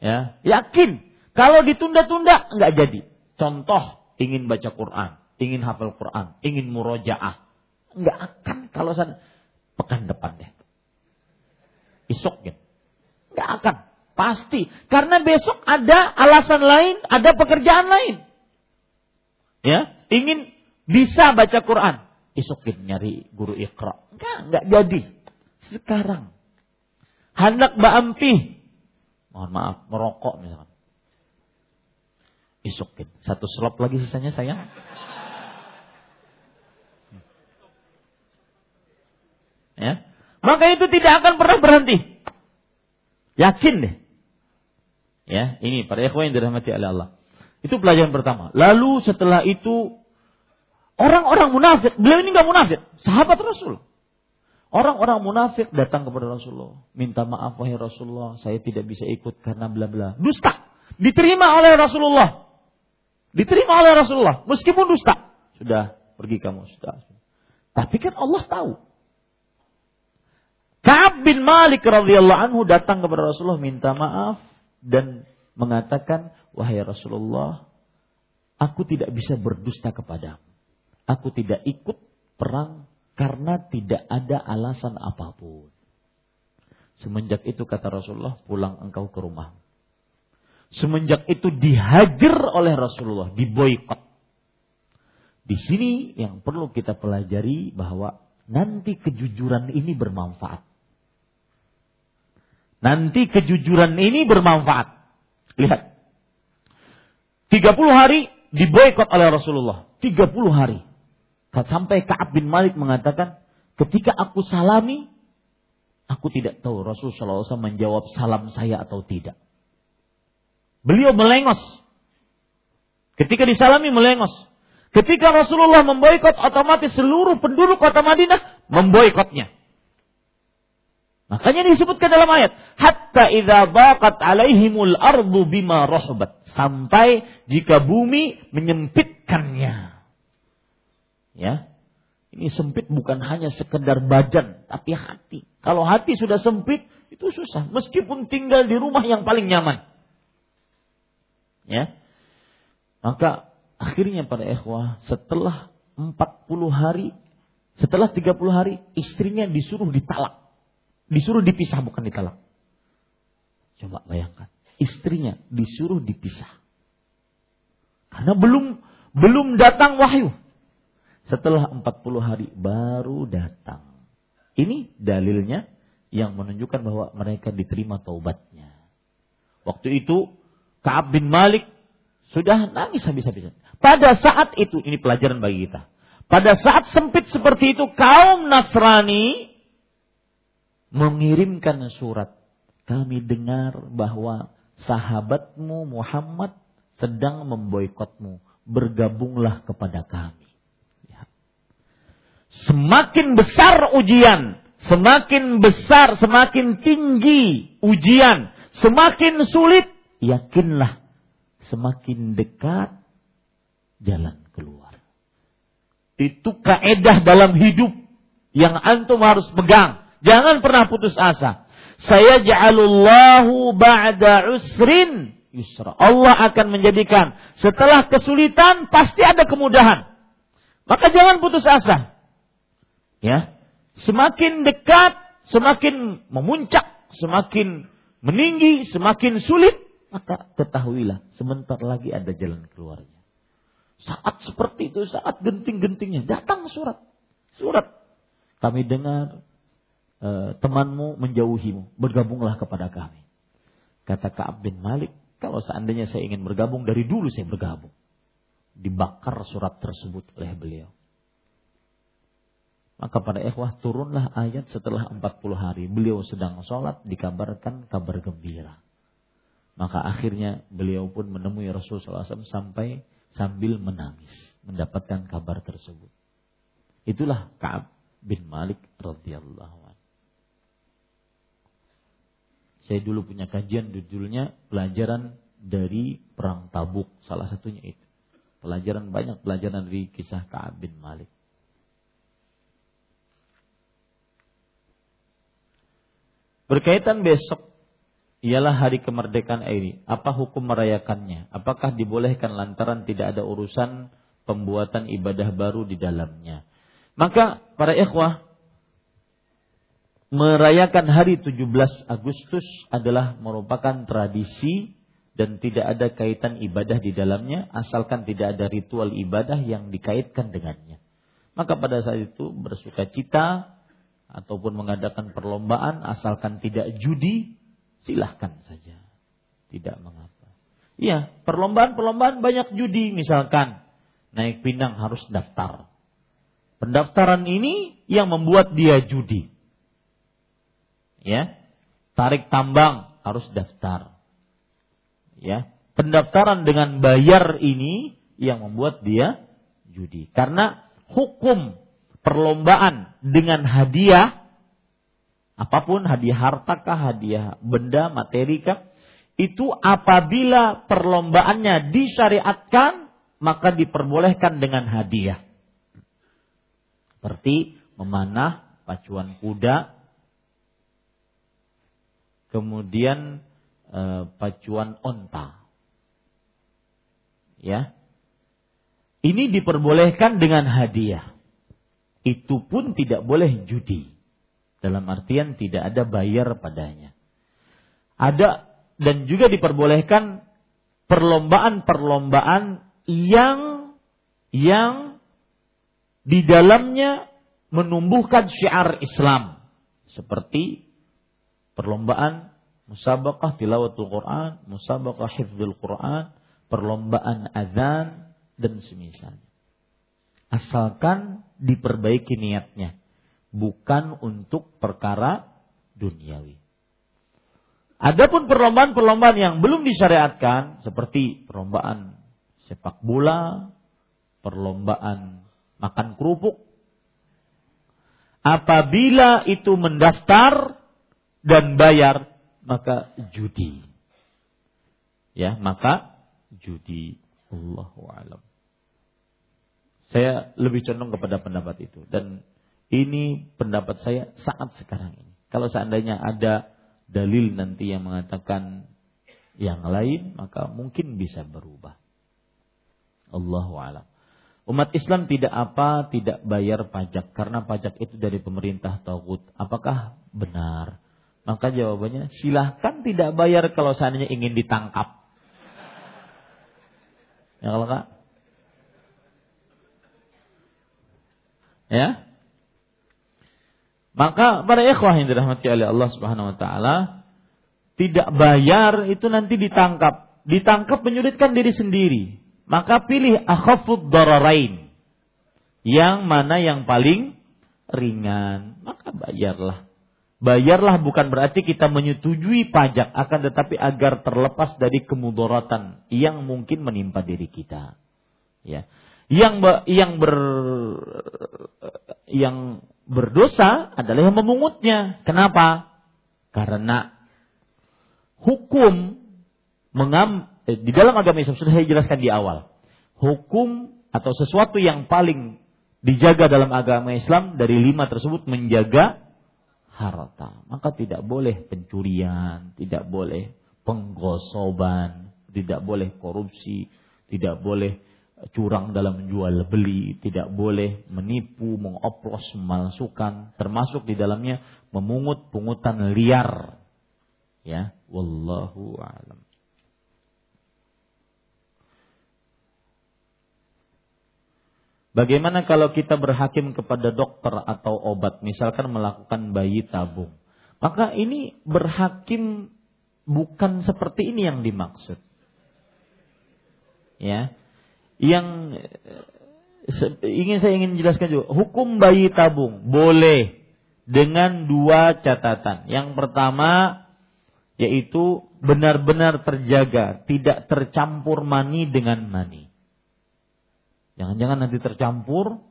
Ya, yakin. Kalau ditunda-tunda nggak jadi. Contoh ingin baca Quran, ingin hafal Quran, ingin murojaah, nggak akan kalau sana pekan depan deh. Besok ya. Nggak akan. Pasti. Karena besok ada alasan lain, ada pekerjaan lain. Ya, ingin bisa baca Quran. Isokin nyari guru ikra. Enggak, enggak jadi. Sekarang. Hendak Mbak Ampi. Mohon maaf, merokok misalkan Isokin. Satu slop lagi sisanya sayang. Ya. Maka itu tidak akan pernah berhenti. Yakin deh. Ya, ini para ikhwan yang dirahmati oleh Allah. Itu pelajaran pertama. Lalu setelah itu orang-orang munafik, beliau ini nggak munafik, sahabat Rasul. Orang-orang munafik datang kepada Rasulullah, minta maaf wahai Rasulullah, saya tidak bisa ikut karena bla bla. Dusta. Diterima oleh Rasulullah. Diterima oleh Rasulullah, meskipun dusta. Sudah, pergi kamu, sudah. Tapi kan Allah tahu. Ka'ab bin Malik radhiyallahu anhu datang kepada Rasulullah minta maaf dan mengatakan, "Wahai Rasulullah, aku tidak bisa berdusta kepadamu. Aku tidak ikut perang karena tidak ada alasan apa pun. Semenjak itu kata Rasulullah, pulang engkau ke rumah. Semenjak itu dihajar oleh Rasulullah, diboykot. Di sini yang perlu kita pelajari bahwa nanti kejujuran ini bermanfaat. Nanti kejujuran ini bermanfaat. Lihat. 30 hari diboykot oleh Rasulullah. 30 hari. Sampai Ka'ab bin Malik mengatakan, ketika aku salami, aku tidak tahu Rasulullah SAW menjawab salam saya atau tidak. Beliau melengos. Ketika disalami melengos. Ketika Rasulullah memboikot, otomatis seluruh penduduk kota Madinah memboikotnya. Makanya disebutkan dalam ayat, hatta idza baqat alaihimul ardu bima rahbat. Sampai jika bumi menyempitkannya. Ya. Ini sempit bukan hanya sekedar badan, tapi hati. Kalau hati sudah sempit, itu susah. Meskipun tinggal di rumah yang paling nyaman. Ya. Maka akhirnya pada ikhwah, setelah 40 hari, setelah 30 hari, istrinya disuruh ditalak. Disuruh dipisah, bukan ditalak. Coba bayangkan. Istrinya disuruh dipisah. Karena belum belum datang wahyu. Setelah 40 hari baru datang. Ini dalilnya yang menunjukkan bahwa mereka diterima taubatnya. Waktu itu Ka'ab bin Malik sudah nangis habis-habisan. Pada saat itu, ini pelajaran bagi kita. Pada saat sempit seperti itu, kaum Nasrani mengirimkan surat. Kami dengar bahwa sahabatmu Muhammad sedang memboikotmu. Bergabunglah kepada kami. Semakin besar ujian, semakin besar, semakin tinggi ujian, semakin sulit, yakinlah semakin dekat jalan keluar. Itu kaedah dalam hidup yang antum harus pegang. Jangan pernah putus asa. Saya ja'alullahu ba'da usrin yusra. Allah akan menjadikan setelah kesulitan pasti ada kemudahan. Maka jangan putus asa. Ya. Semakin dekat, semakin memuncak, semakin meninggi, semakin sulit, maka ketahuilah sebentar lagi ada jalan keluarnya. Saat seperti itu, saat genting-gentingnya, datang surat. Surat. Kami dengar e, temanmu menjauhimu, bergabunglah kepada kami. Kata Ka'ab bin Malik, kalau seandainya saya ingin bergabung, dari dulu saya bergabung. Dibakar surat tersebut oleh beliau. Maka pada ikhwah turunlah ayat setelah 40 hari. Beliau sedang sholat dikabarkan kabar gembira. Maka akhirnya beliau pun menemui Rasulullah SAW sampai sambil menangis. Mendapatkan kabar tersebut. Itulah Ka'ab bin Malik radhiyallahu. Saya dulu punya kajian judulnya pelajaran dari perang Tabuk. Salah satunya itu. Pelajaran banyak pelajaran dari kisah Ka'ab bin Malik. Berkaitan besok ialah hari kemerdekaan ini. Apa hukum merayakannya? Apakah dibolehkan lantaran tidak ada urusan pembuatan ibadah baru di dalamnya? Maka para ikhwah merayakan hari 17 Agustus adalah merupakan tradisi dan tidak ada kaitan ibadah di dalamnya asalkan tidak ada ritual ibadah yang dikaitkan dengannya. Maka pada saat itu bersuka cita ataupun mengadakan perlombaan asalkan tidak judi silahkan saja tidak mengapa Iya, perlombaan-perlombaan banyak judi misalkan. Naik pinang harus daftar. Pendaftaran ini yang membuat dia judi. Ya. Tarik tambang harus daftar. Ya. Pendaftaran dengan bayar ini yang membuat dia judi. Karena hukum perlombaan dengan hadiah apa pun hadiah hartakah, hadiah benda, materi kah, itu apabila perlombaannya disyariatkan maka diperbolehkan dengan hadiah. Seperti memanah pacuan kuda, kemudian e, pacuan onta. Ya. Ini diperbolehkan dengan hadiah. Itu pun tidak boleh judi. Dalam artian tidak ada bayar padanya. Ada dan juga diperbolehkan perlombaan-perlombaan yang yang di dalamnya menumbuhkan syiar Islam seperti perlombaan musabaqah tilawatul Quran, musabaqah hifdzul Quran, perlombaan azan dan semisalnya. Asalkan diperbaiki niatnya, bukan untuk perkara duniawi. Adapun perlombaan-perlombaan yang belum disyariatkan seperti perlombaan sepak bola, perlombaan makan kerupuk, apabila itu mendaftar dan bayar maka judi. Ya, maka judi. Allahu alam. Saya lebih condong kepada pendapat itu dan ini pendapat saya saat sekarang ini. Kalau seandainya ada dalil nanti yang mengatakan yang lain maka mungkin bisa berubah. Allahu alam. Umat Islam tidak apa tidak bayar pajak karena pajak itu dari pemerintah tauhid. Apakah benar? Maka jawabannya silahkan tidak bayar kalau seandainya ingin ditangkap. Ya kalau kak? Ya, maka para ikhwah yang dirahmati oleh Allah Subhanahu wa taala tidak bayar itu nanti ditangkap. Ditangkap menyulitkan diri sendiri. Maka pilih akhafud dararain. Yang mana yang paling ringan, maka bayarlah. Bayarlah bukan berarti kita menyetujui pajak, akan tetapi agar terlepas dari kemudaratan yang mungkin menimpa diri kita. Ya. Yang yang ber yang berdosa adalah yang memungutnya. Kenapa? Karena hukum mengam eh, di dalam agama Islam sudah saya jelaskan di awal. Hukum atau sesuatu yang paling dijaga dalam agama Islam dari lima tersebut menjaga harta. Maka tidak boleh pencurian, tidak boleh penggosoban, tidak boleh korupsi, tidak boleh curang dalam menjual beli, tidak boleh menipu, mengoplos, memalsukan, termasuk di dalamnya memungut pungutan liar. Ya, wallahu alam. Bagaimana kalau kita berhakim kepada dokter atau obat, misalkan melakukan bayi tabung? Maka ini berhakim bukan seperti ini yang dimaksud. Ya, yang ingin saya ingin jelaskan juga hukum bayi tabung boleh dengan dua catatan. Yang pertama yaitu benar-benar terjaga, tidak tercampur mani dengan mani. Jangan-jangan nanti tercampur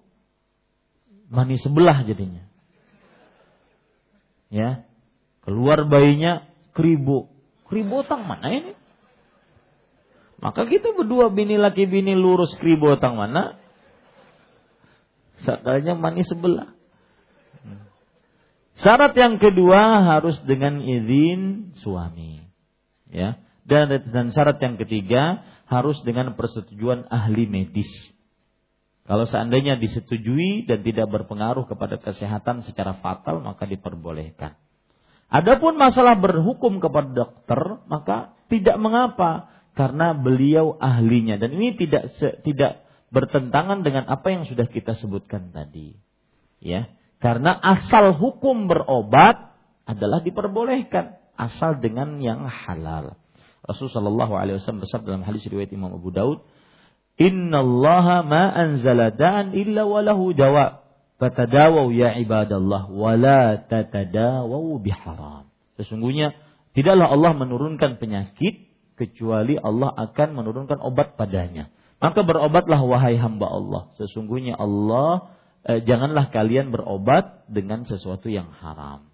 mani sebelah jadinya. Ya. Keluar bayinya kribo. Kribo tang mana ini? Maka kita berdua bini laki bini lurus kribo tang mana? Sakanya manis sebelah. Syarat yang kedua harus dengan izin suami. Ya. Dan, dan syarat yang ketiga harus dengan persetujuan ahli medis. Kalau seandainya disetujui dan tidak berpengaruh kepada kesehatan secara fatal maka diperbolehkan. Adapun masalah berhukum kepada dokter maka tidak mengapa karena beliau ahlinya dan ini tidak tidak bertentangan dengan apa yang sudah kita sebutkan tadi. Ya, karena asal hukum berobat adalah diperbolehkan asal dengan yang halal. Rasulullah Shallallahu Alaihi Wasallam bersabda dalam hadis riwayat Imam Abu Daud, Inna Allah ma anzala da'an illa walahu dawa. Fatadawau ya ibadallah wa la biharam. Sesungguhnya tidaklah Allah menurunkan penyakit kecuali Allah akan menurunkan obat padanya. Maka berobatlah wahai hamba Allah. Sesungguhnya Allah eh, janganlah kalian berobat dengan sesuatu yang haram.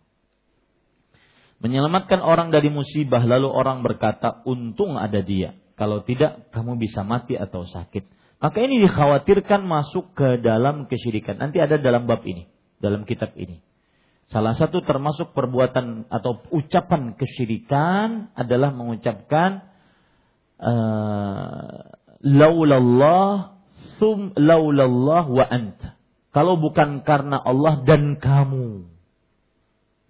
Menyelamatkan orang dari musibah lalu orang berkata untung ada dia. Kalau tidak kamu bisa mati atau sakit. Maka ini dikhawatirkan masuk ke dalam kesyirikan. Nanti ada dalam bab ini, dalam kitab ini. Salah satu termasuk perbuatan atau ucapan kesyirikan adalah mengucapkan uh, laulallah sum laulallah wa anta. Kalau bukan karena Allah dan kamu.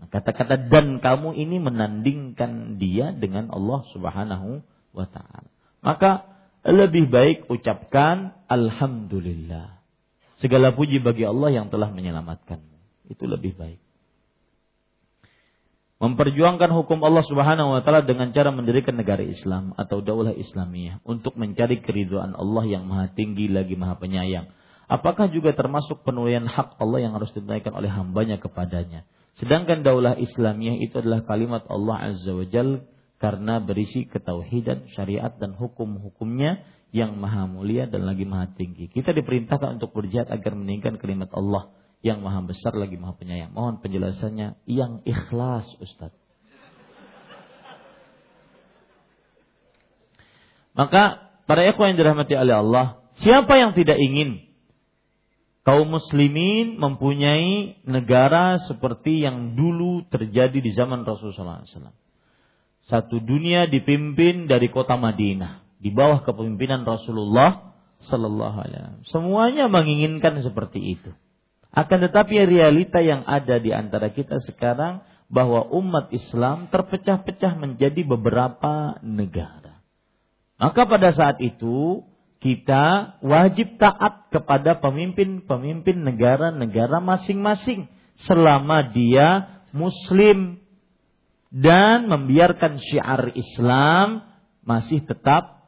Nah, kata-kata dan kamu ini menandingkan dia dengan Allah Subhanahu wa taala. Maka lebih baik ucapkan alhamdulillah. Segala puji bagi Allah yang telah menyelamatkanmu. Itu lebih baik. Memperjuangkan hukum Allah Subhanahu wa taala dengan cara mendirikan negara Islam atau daulah Islamiyah untuk mencari keriduan Allah yang Maha Tinggi lagi Maha Penyayang. Apakah juga termasuk penunaian hak Allah yang harus ditunaikan oleh hambanya kepadanya? Sedangkan daulah Islamiyah itu adalah kalimat Allah Azza wa Jalla karena berisi ketauhidan, syariat dan hukum-hukumnya yang maha mulia dan lagi maha tinggi. Kita diperintahkan untuk berjihad agar meninggikan kalimat Allah yang maha besar lagi maha penyayang. Mohon penjelasannya yang ikhlas Ustaz. Maka para ikhwan yang dirahmati oleh Allah, siapa yang tidak ingin kaum muslimin mempunyai negara seperti yang dulu terjadi di zaman Rasulullah SAW satu dunia dipimpin dari kota Madinah di bawah kepemimpinan Rasulullah Sallallahu Alaihi Wasallam. Semuanya menginginkan seperti itu. Akan tetapi realita yang ada di antara kita sekarang bahwa umat Islam terpecah-pecah menjadi beberapa negara. Maka pada saat itu kita wajib taat kepada pemimpin-pemimpin negara-negara masing-masing selama dia muslim dan membiarkan syiar Islam masih tetap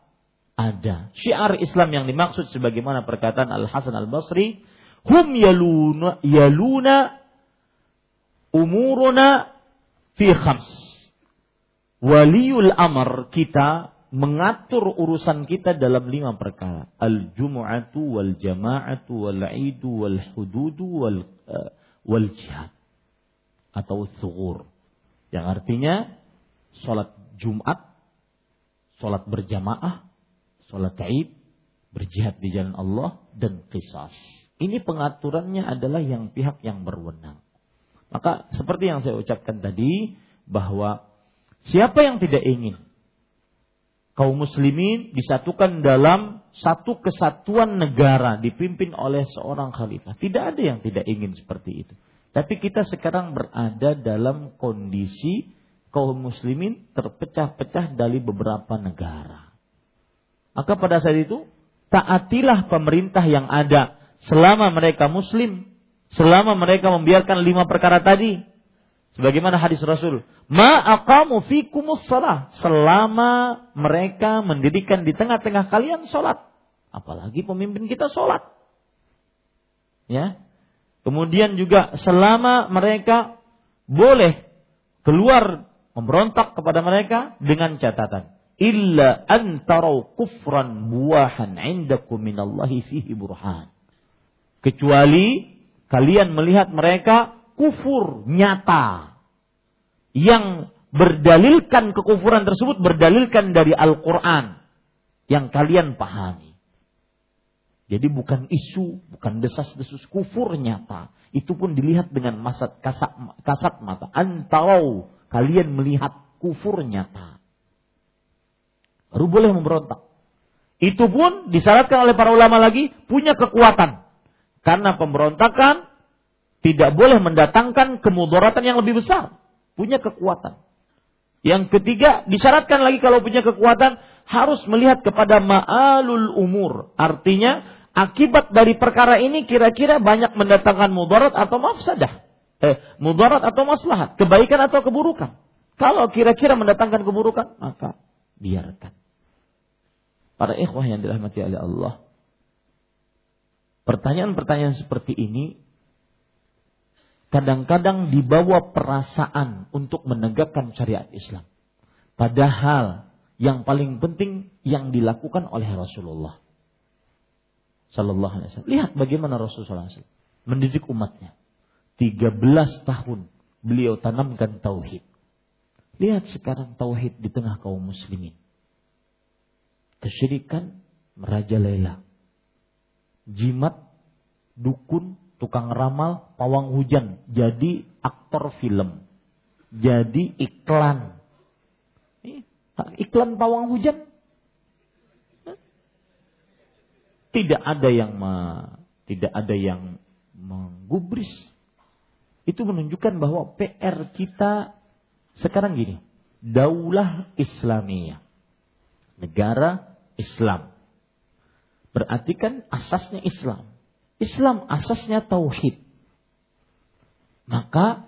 ada. Syiar Islam yang dimaksud sebagaimana perkataan Al Hasan Al Basri, hum yaluna yaluna umuruna fi khams. Waliul amr kita mengatur urusan kita dalam lima perkara. Al-jumu'atu wal jama'atu wal idu wal hududu wal uh, wal jihad atau thugur yang artinya sholat Jumat, sholat berjamaah, sholat Taib, berjihad di jalan Allah dan kisas. Ini pengaturannya adalah yang pihak yang berwenang. Maka seperti yang saya ucapkan tadi bahwa siapa yang tidak ingin kaum muslimin disatukan dalam satu kesatuan negara dipimpin oleh seorang khalifah. Tidak ada yang tidak ingin seperti itu. Tapi kita sekarang berada dalam kondisi kaum muslimin terpecah-pecah dari beberapa negara. Maka pada saat itu, taatilah pemerintah yang ada selama mereka muslim, selama mereka membiarkan lima perkara tadi. Sebagaimana hadis Rasul, ma aqamu fikumus selama mereka mendirikan di tengah-tengah kalian sholat. Apalagi pemimpin kita sholat. Ya, Kemudian juga selama mereka boleh keluar memberontak kepada mereka dengan catatan illa antarau kufran buahan indakum minallahi fihi burhan kecuali kalian melihat mereka kufur nyata yang berdalilkan kekufuran tersebut berdalilkan dari Al-Qur'an yang kalian pahami jadi bukan isu, bukan desas-desus kufur nyata. Itu pun dilihat dengan masat kasat, kasat mata. Antau kalian melihat kufur nyata. Baru boleh memberontak. Itu pun disyaratkan oleh para ulama lagi punya kekuatan. Karena pemberontakan tidak boleh mendatangkan kemudaratan yang lebih besar. Punya kekuatan. Yang ketiga, disyaratkan lagi kalau punya kekuatan harus melihat kepada ma'alul umur. Artinya akibat dari perkara ini kira-kira banyak mendatangkan mudarat atau mafsadah. Eh, mudarat atau maslahat, kebaikan atau keburukan. Kalau kira-kira mendatangkan keburukan, maka biarkan. Para ikhwah yang dirahmati oleh Allah, pertanyaan-pertanyaan seperti ini kadang-kadang dibawa perasaan untuk menegakkan syariat Islam. Padahal yang paling penting yang dilakukan oleh Rasulullah Sallallahu Alaihi Wasallam. Lihat bagaimana Rasulullah SAW mendidik umatnya. 13 tahun beliau tanamkan tauhid. Lihat sekarang tauhid di tengah kaum muslimin. Kesyirikan merajalela. Jimat, dukun, tukang ramal, pawang hujan jadi aktor film. Jadi iklan. Iklan pawang hujan. Tidak ada yang me, tidak ada yang menggubris. Itu menunjukkan bahwa PR kita sekarang gini, daulah Islamiyah. Negara Islam. Berarti kan asasnya Islam. Islam asasnya tauhid. Maka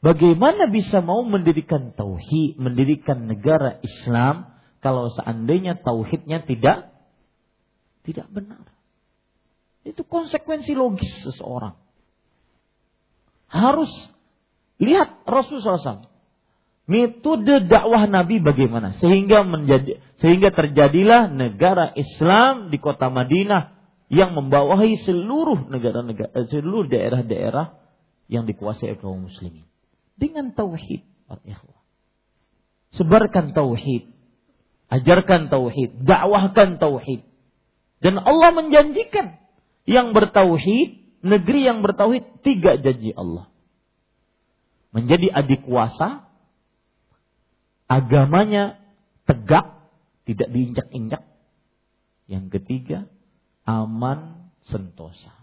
bagaimana bisa mau mendirikan tauhid, mendirikan negara Islam kalau seandainya tauhidnya tidak tidak benar? Itu konsekuensi logis seseorang. Harus lihat Rasulullah SAW. Metode dakwah Nabi bagaimana? Sehingga menjadi sehingga terjadilah negara Islam di kota Madinah yang membawahi seluruh negara-negara eh, seluruh daerah-daerah yang dikuasai kaum muslimin. Dengan tauhid sebarkan tauhid. Ajarkan tauhid. Dakwahkan tauhid. Dan Allah menjanjikan yang bertauhid negeri yang bertauhid tiga janji Allah. Menjadi adik kuasa agamanya tegak tidak diinjak-injak yang ketiga aman sentosa.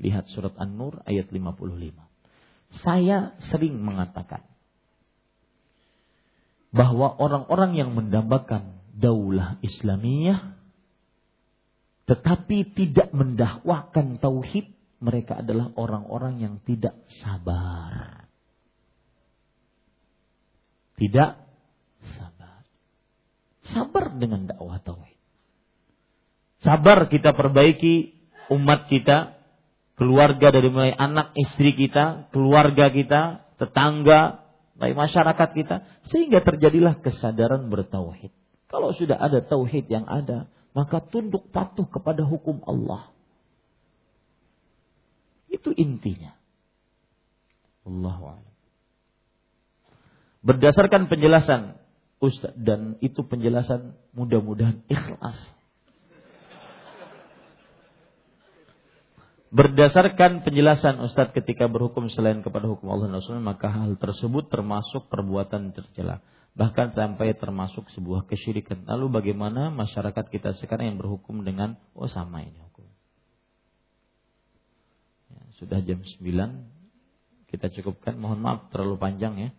Lihat surat An-Nur ayat 55. Saya sering mengatakan bahwa orang-orang yang mendambakan daulah Islamiyah tetapi tidak mendakwahkan tauhid, mereka adalah orang-orang yang tidak sabar. Tidak sabar. Sabar dengan dakwah tauhid. Sabar kita perbaiki umat kita, keluarga dari mulai anak istri kita, keluarga kita, tetangga, baik masyarakat kita, sehingga terjadilah kesadaran bertauhid. Kalau sudah ada tauhid yang ada, maka tunduk patuh kepada hukum Allah. Itu intinya. Allah Berdasarkan penjelasan Ustaz dan itu penjelasan mudah-mudahan ikhlas Berdasarkan penjelasan Ustadz ketika berhukum selain kepada hukum Allah dan maka hal tersebut termasuk perbuatan tercela. Bahkan sampai termasuk sebuah kesyirikan. Lalu bagaimana masyarakat kita sekarang yang berhukum dengan, oh sama ini hukum. Ya, sudah jam 9, kita cukupkan. Mohon maaf terlalu panjang ya.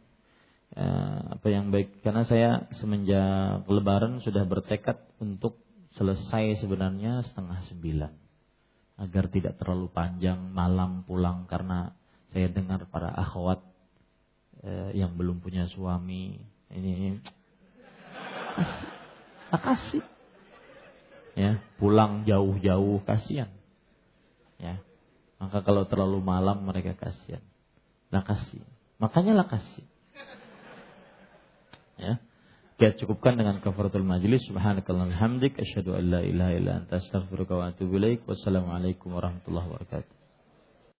Ya. Apa yang baik, karena saya semenjak lebaran sudah bertekad untuk selesai sebenarnya setengah sembilan. Agar tidak terlalu panjang malam pulang karena saya dengar para akhwat eh, yang belum punya suami ini, ini. Kasih, ya pulang jauh-jauh kasihan. Ya maka kalau terlalu malam mereka kasihan. Lah kasih makanya lah kasih ya kita cukupkan dengan kafaratul majlis. Subhanakallahumma hamdik asyhadu an la ilaha illa anta astaghfiruka wa atubu ilaik. Wassalamualaikum warahmatullahi wabarakatuh.